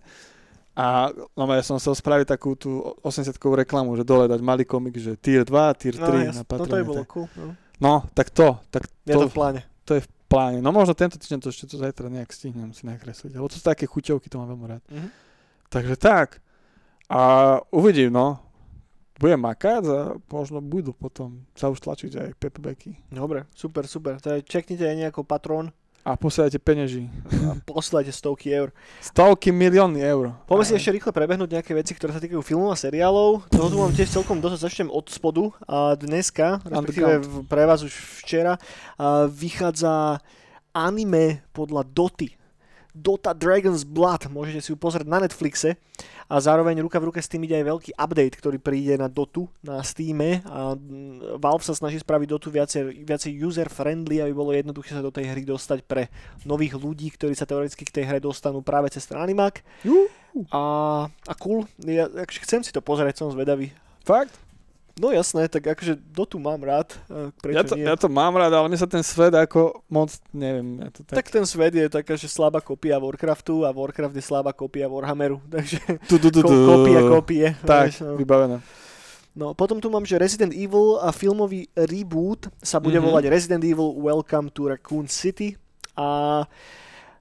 A no, ja som chcel spraviť takú tú 80-kovú reklamu, že dole dať malý komik, že tier 2, tier 3 No, na jas, no to by bolo tak. cool. No. No, tak to, tak Je to to, v pláne. to je v pláne. No možno tento týždeň to ešte to zajtra nejak stihnem si nakresliť, lebo to sú také chuťovky, to mám veľmi rád. Mhm. Takže tak. A uvidím, no. Budem makať a možno budú potom sa už tlačiť aj paperbacky. Dobre, super, super. Je, čeknite aj nejako patrón A posielajte peňaží. a poslajte stovky eur. Stovky milióny eur. Poďme si ešte rýchle prebehnúť nejaké veci, ktoré sa týkajú filmov a seriálov. Toho tu mám tiež celkom dosť, začnem od spodu. A dneska, respektíve pre vás už včera, vychádza anime podľa Doty. Dota Dragon's Blood, môžete si ju pozrieť na Netflixe a zároveň ruka v ruke s tým ide aj veľký update, ktorý príde na Dotu na Steame a mm, Valve sa snaží spraviť Dotu viacej, viacej user-friendly, aby bolo jednoduché sa do tej hry dostať pre nových ľudí, ktorí sa teoreticky k tej hre dostanú práve cez ten animák. A, a cool, ja akože chcem si to pozrieť, som zvedavý. Fakt? No jasné, tak akože Dotu mám rád, a prečo Ja to, nie? ja to mám rád, ale mne sa ten svet ako moc, neviem, ja to tak... tak... ten svet je taká, že slabá kopia Warcraftu a Warcraft je slabá kopia Warhammeru, takže Tu, tu, tu, tu. kopie, kopie. Tak, vieš, no. vybavené. No, potom tu mám, že Resident Evil a filmový reboot sa bude Mhm. volať Resident Evil Welcome to Raccoon City a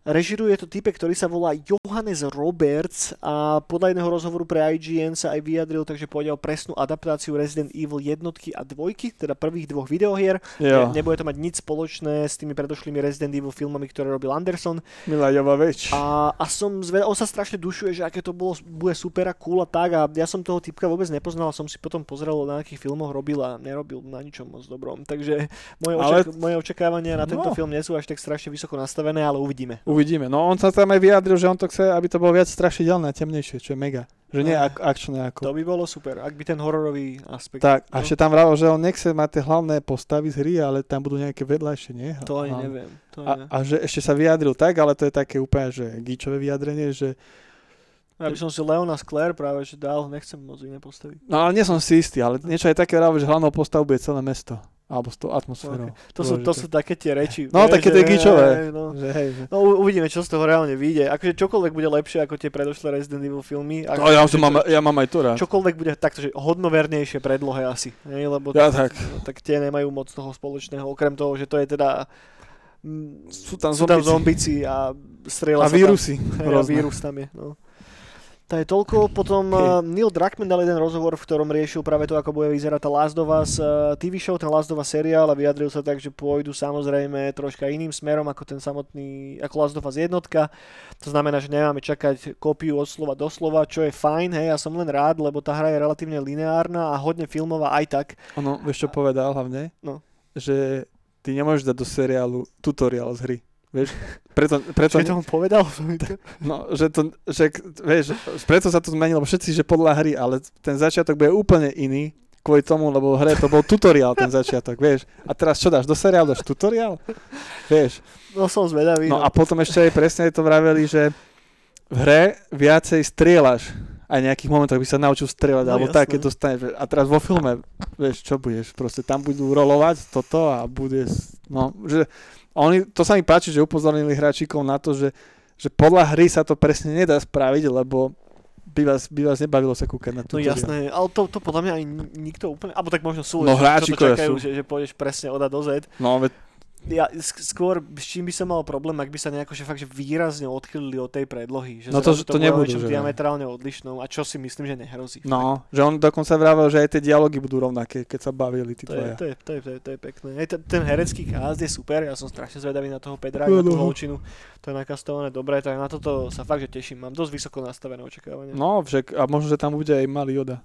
režiruje to type, ktorý sa volá Johannes Roberts a podľa jedného rozhovoru pre IGN sa aj vyjadril, takže o presnú adaptáciu Resident Evil jednotky a dvojky, teda prvých dvoch videohier. Jo, Ne, nebude to mať nič spoločné s tými predošlými Resident Evil filmami, ktoré robil Anderson. milá Jovaveč. A, a som zvedal, on sa strašne dušuje, že aké to bolo, bude super a cool a tak a ja som toho typka vôbec nepoznal som si potom pozrel na akých filmoch robil a nerobil na ničom moc dobrom. Takže moje, Ale- očak- moje očakávania na tento No. film nie sú až tak strašne vysoko nastavené, ale uvidíme. Uvidíme. No on sa tam aj vyjadril, že on to chce, aby to bolo viac strašidelné temnejšie, čo je mega. Že nie ak, akčné ako. To by bolo super, ak by ten hororový aspekt. Tak, a no, ešte tam vravil, že on nechce mať tie hlavné postavy z hry, ale tam budú nejaké vedľajšie, nie? to ani a, neviem. To A, ani a že ešte sa vyjadril tak, ale to je také úplne, že gíčové vyjadrenie, že ja by som si Leona Sclair práve že dal, nechcem moc iné postavy. No ale nie som si istý, ale niečo aj také že hlavnou postavou bude celé mesto. Alebo s tou atmosférou. To sú, to sú také tie reči. No, vieš, také tie gíčové. No. Že hej, že... No uvidíme, čo z toho reálne vyjde. Akože čokoľvek bude lepšie ako tie predošlé Resident Evil filmy. No, ja, to mám, ja mám aj to rád. čokoľvek bude takto, že hodnovernejšie predlohe asi. Nie? Lebo Ja tak. tak tie nemajú moc toho spoločného, okrem toho, že to je teda mm, Sú tam sú tam zombici. zombici a strieľa A vírusy. tam. A vírus tam je. No. To je toľko. Potom uh, Neil Druckmann dal jeden rozhovor, v ktorom riešil práve to, ako bude vyzerať tá Last of Us uh, TV show, ten Last of Us seriál a vyjadril sa tak, že pôjdu samozrejme troška iným smerom ako ten samotný, ako Last of Us jednotka. To znamená, že nemáme čakať kópiu od slova do slova, čo je fajn, hej, ja som len rád, lebo tá hra je relatívne lineárna a hodne filmová aj tak. Ono, vieš čo povedal hlavne? No. Že ty nemôžeš dať do seriálu tutoriál z hry. Vieš? Preto, preto, Čo to on povedal? no, že to, že, vieš, preto sa to zmenilo všetci, že podľa hry, ale ten začiatok bude úplne iný kvôli tomu, lebo v hre to bol tutoriál ten začiatok, vieš. A teraz čo dáš, do seriálu dáš tutoriál? Vieš. No som zvedavý. No a potom ešte aj presne to vraveli, že v hre viacej strieľaš aj nejakých momentoch by sa naučil strieľať, No, alebo jasné. tak, keď dostaneš. A teraz vo filme, vieš, čo budeš, proste tam budú rolovať toto a bude, no, že oni, to sa mi páči, že upozornili hráčikov na to, že, že podľa hry sa to presne nedá spraviť, lebo by vás, by vás nebavilo sa kúkať na No to. jasné, ale to, to podľa mňa aj ni- nikto úplne, alebo tak možno sú, No čo to čakajú, sú. že, že pôjdeš presne od A do Z. No, veď, ja, sk- skôr s čím by som mal problém, ak by sa nejako že fakt že výrazne odchylili od tej predlohy. Že No to- to bude o nebudú, že ne. diametrálne odlišnou a čo si myslím, že nehrozí. No, že on dokonca vravel, že aj tie dialógy budú rovnaké, keď sa bavili tí To je, to, je, to, je, to, je, to je pekné. Aj ten, ten herecký cast je super, ja som strašne zvedavý na toho Pedra, No, na tú holčinu. To je nakastované dobre, tak na toto sa fakt že teším. Mám dosť vysoko nastavené očakávania. No, však, a možno, že tam bude aj malý Yoda.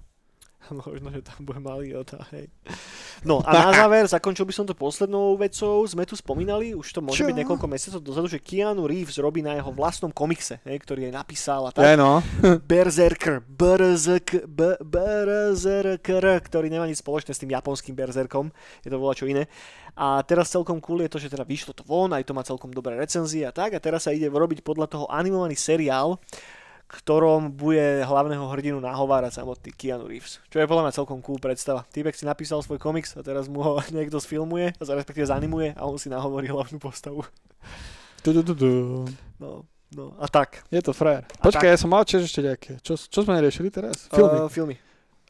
Možno, že tam bude malý Jota, hej. No a na záver, zakončil by som to poslednou vecou, sme tu spomínali, už to môže Čo? byť niekoľko mesiacov dozadu, že Keanu Reeves robí na jeho vlastnom komikse, hej, ktorý aj napísal a tak. Ja, no. Berserker, BRZK, B- Berserker, ktorý nemá nič spoločné s tým japonským Berserkom, je to voľa čo iné. A teraz celkom cool je to, že teda vyšlo to von, aj to má celkom dobré recenzie a tak. A teraz sa ide robiť podľa toho animovaný seriál, ktorom bude hlavného hrdinu nahovárať samotný Keanu Reeves. Čo je podľa mňa celkom cool predstava. Týpek si napísal svoj komiks a teraz mu ho niekto sfilmuje, a respektíve zanimuje a on si nahovorí hlavnú postavu. Tu, tu, tu, tu. No, no a tak. Je to frajer. Počkaj, ja som mal tiež ešte nejaké. Čo, čo sme neriešili teraz? Filmy. Uh, filmy.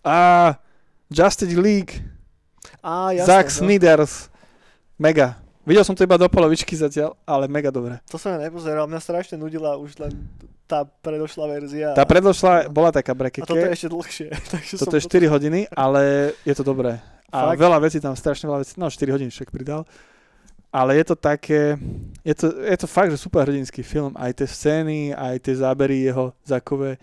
A Justice League, Á, jasné, Zack no. Snyders, mega. Videl som to iba do polovičky zatiaľ, ale mega dobre. To som ja nepozeral, mňa strašne nudila už len tá predošlá verzia. Tá predložla bola taká a brekeke, toto je ešte dlhšie. Takže toto je 4 hodiny, ale je to dobré. A Fakt? veľa vecí tam, strašne veľa vecí, no 4 hodiny však pridal. Ale je to také, je to, je to fakt, že super hrdinský film. Aj tie scény, aj tie zábery jeho zakové.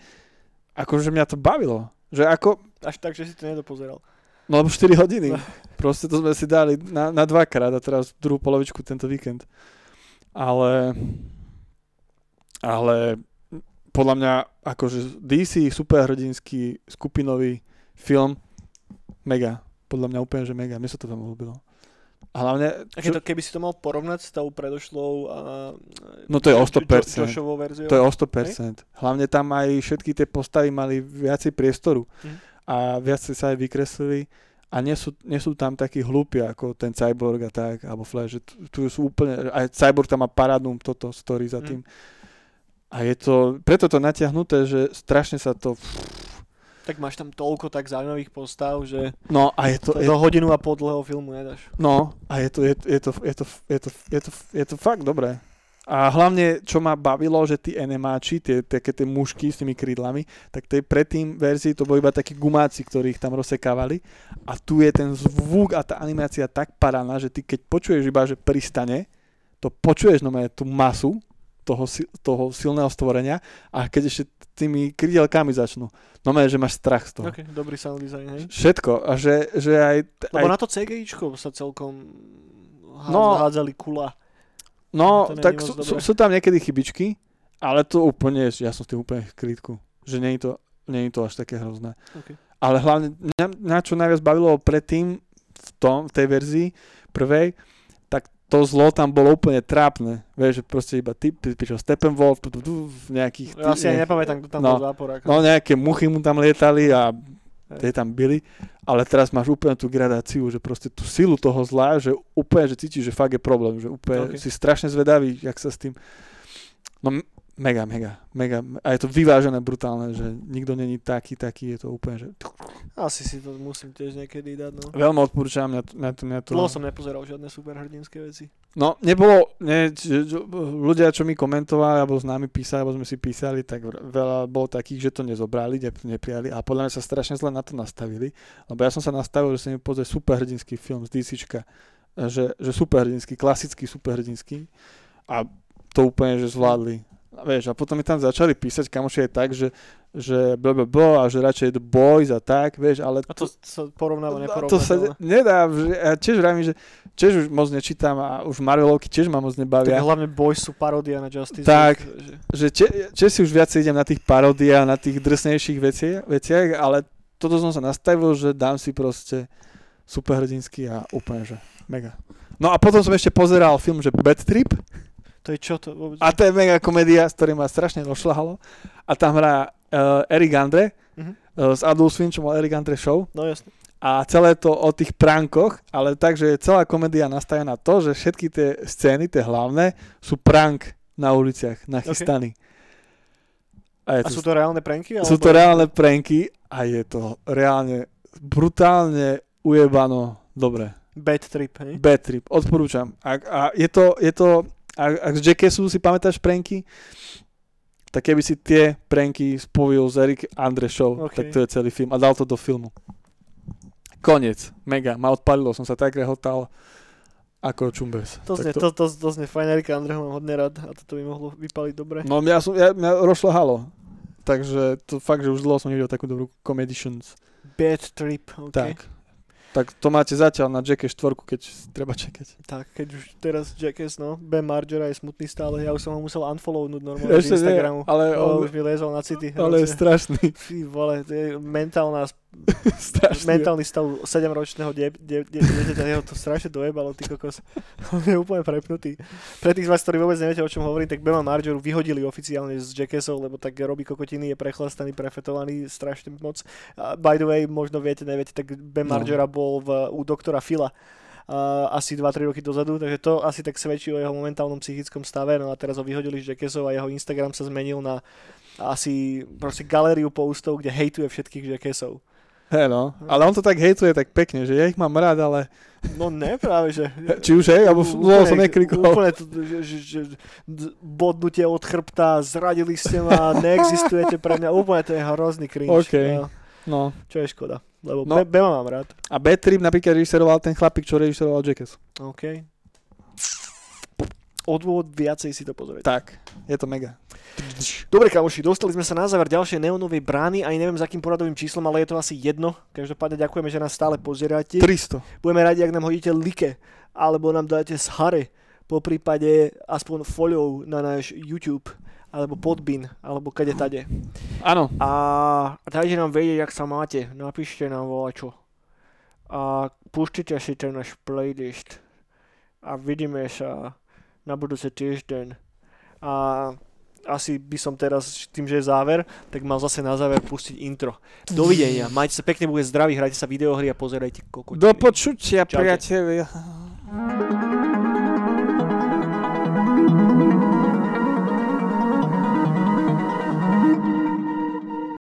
Akože mňa to bavilo. Že ako, Až tak, že si to nedopozeral. no lebo 4 hodiny. No. Proste to sme si dali na, na dvakrát a teraz druhú polovičku tento víkend. Ale, ale podľa mňa akože DC superhrdinský skupinový film mega. Podľa mňa úplne, že mega. Mne sa to tam ľúbilo. A hlavne, keď to, keby si to mal porovnať s tou predošlou a, No to je o Jo- 100%. Joshovou verziou. to je o 100%. Hlavne tam aj všetky tie postavy mali viacej priestoru Mhm. a viacej sa aj vykreslili a nie sú, nie sú tam takí hlúpi ako ten Cyborg a tak, alebo Flash, že tu, tu sú úplne, aj Cyborg tam má parádnu toto story za Mhm. tým. A je to, preto to natiahnuté, že strašne sa to, Tak máš tam toľko tak zaujímavých postav, že no a je to, to je, do hodinu a pol dlhého filmu nedáš. no a je to, je, je, to, je, to, je, to, je, to, je to fakt dobré. A hlavne, čo ma bavilo, že tí enemáči, tie, také tie mušky s tými krídlami, tak tej predtým verzii to boli iba takí gumáci, ktorí ich tam rozsekávali. A tu je ten zvuk a tá animácia tak paraná, že ty keď počuješ iba, že pristane, to počuješ no tú masu toho, toho silného stvorenia a keď ešte tými krídelkami začnú, no že máš strach z toho. Okay, dobrý sound design, hej? Všetko. A že, že aj, Lebo aj na to CGIčko sa celkom No. hádzali kula. No, To není tak sú, sú, sú tam niekedy chybičky, ale to úplne, ja som s tým úplne v klidku. Že nie je to, nie je to až také hrozné. Okay. Ale hlavne, mňa, na čo najviac bavilo predtým, v, tom, v tej verzii prvej, to zlo tam bolo úplne trápne. Vieš, že proste iba ty, ty pičo Steppenwolf, tu, tu, tu, v nejakých... Ja si aj nepamätám, kto tam No. bol záporák. No nejaké muchy mu tam lietali a tie tam byli, ale teraz máš úplne tú gradáciu, že proste tú silu toho zla, že úplne, že cítiš, že fakt je problém, že úplne Ok. si strašne zvedavý, jak sa s tým... No mega, mega, mega. A je to vyvážené brutálne, že nikto není taký, taký, je to úplne, že... Asi si to musím tiež niekedy dať, no. Veľmi odporúčam, mňa, to- mňa to... Mňa to... Dlho som nepozeral žiadne superhrdinské veci. No, nebolo, ne, ľudia, čo mi komentovali, alebo s nami písali, alebo sme si písali, tak veľa bolo takých, že to nezobrali, ne, neprijali a podľa mňa sa strašne zle na to nastavili, lebo ja som sa nastavil, že sa mi pozrie superhrdinský film z DCčka, že, že superhrdinský, klasický superhrdinský a to úplne, že zvládli. Vieš, a potom mi tam začali písať kamoši aj tak, že, že blablabla a že radšej The Boys a tak, vieš, ale A to sa porovnáva, No, to sa neporovnáva. ne- nedá, že ja tiež vravím, že tiež už moc nečítam a už Marvelovky tiež ma moc Tak nebavia. hlavne Boys sú paródia na Justice Tak. League, že... Že če, Česi už viacej idem na tých paródiách, na tých drsnejších veciach, veciach, ale toto som sa nastavil, že dám si proste superhrdinský a úplne, že mega. No a potom som ešte pozeral film, že Bad Trip To je čo to vôbec? a to je mega komédia, s ktorým ma strašne rozšľahalo a tam hrá uh, Eric Andre Mhm. uh, z Adult Swim, čo mal Eric Andre show No jasne. a celé to o tých prankoch, ale takže je celá komédia nastavená na to, že všetky tie scény, tie hlavné, sú prank na uliciach, nachystaní. A, je A to, sú to reálne pranky? sú to reálne pranky a je to reálne brutálne ujebano dobre. Bad trip, hej? Bad trip, odporúčam. A, a je to, je to ak, ak z Jackassu si pamätáš pranky, tak keby si tie pranky spojil z Eric Andre Show, OK. tak to je celý film a dal to do filmu. Koniec, mega, ma odpalilo, som sa tak rehotal ako Čumbes. To znie, Tak to, to, to znie fajn, Erika Andreho mám hodne rád a toto by mohlo vypaliť dobre. No ja som, ja, mňa rozšľahalo. Takže to fakt, že už dlho som nevidel takú dobrú comedians. Bad trip, OK. Tak. Tak to máte zatiaľ na Jackass 4, keď treba čakať. Tak, keď už teraz Jackass, no, Ben Margera je smutný stále, ja už som ho musel unfollownúť normálne z Ešte nie, Instagramu. ale No, on, už mi lezol na city. ale je strašný. Fy vole, to je mentálna, strašný. mentálny stav 7-ročného die, die, die, dieťaťa, jeho to strašne dojebalo, ty kokos. On je úplne prepnutý. Pre tých z vás, ktorí vôbec neviete, o čom hovorím, tak Bema Margeru vyhodili oficiálne z Jackassov, lebo tak robí kokotiny, je prechlastaný, prefetovaný strašne moc. By the way, možno viete, neviete, tak Ben No. Margera bol v, u doktora Fila uh, asi 2-3 roky dozadu, takže to asi tak svedčí o jeho momentálnom psychickom stave, no a teraz ho vyhodili z Jackassov a jeho Instagram sa zmenil na asi proste galériu postov, kde hejtuje všetkých Jackassov. Hej no, ale on to tak hejtuje tak pekne, že ja ich mám rád, ale No ne, práve, že... či už hej, alebo dlho som neklikol. Úplne to, že, že, že, bodnutie od chrbta, zradili ste ma, neexistujete pre mňa, úplne to je hrozný cringe. OK. No, No. čo je škoda, lebo No. Be- Bema mám rád. A Bad Trip napríklad režiseroval ten chlapík, čo režiseroval Jackass. OK. Odôvod viacej si to pozrieť. Tak, je to mega. Dobre, kamoši, dostali sme sa na záver ďalšej neonovej brány, aj neviem za akým poradovým číslom, ale je to asi jedno. Každopádne ďakujeme, že nás stále pozeráte. 300. Budeme radi, ak nám hodíte like, alebo nám dáte z hary, po prípade aspoň follow na náš YouTube, alebo Podbean, alebo kade tade. Áno, A dajte nám vedieť, ak sa máte, napíšte nám volačo. A pustite si ten náš playlist. A vidíme sa na budúci týždeň. A asi by som teraz, tým, že je záver, tak mal zase na záver pustiť intro. Dovidenia, majte sa pekne, bude zdraví, hrajte sa videohry a pozerajte kokotiny. do počutia, Čaute. priatelia.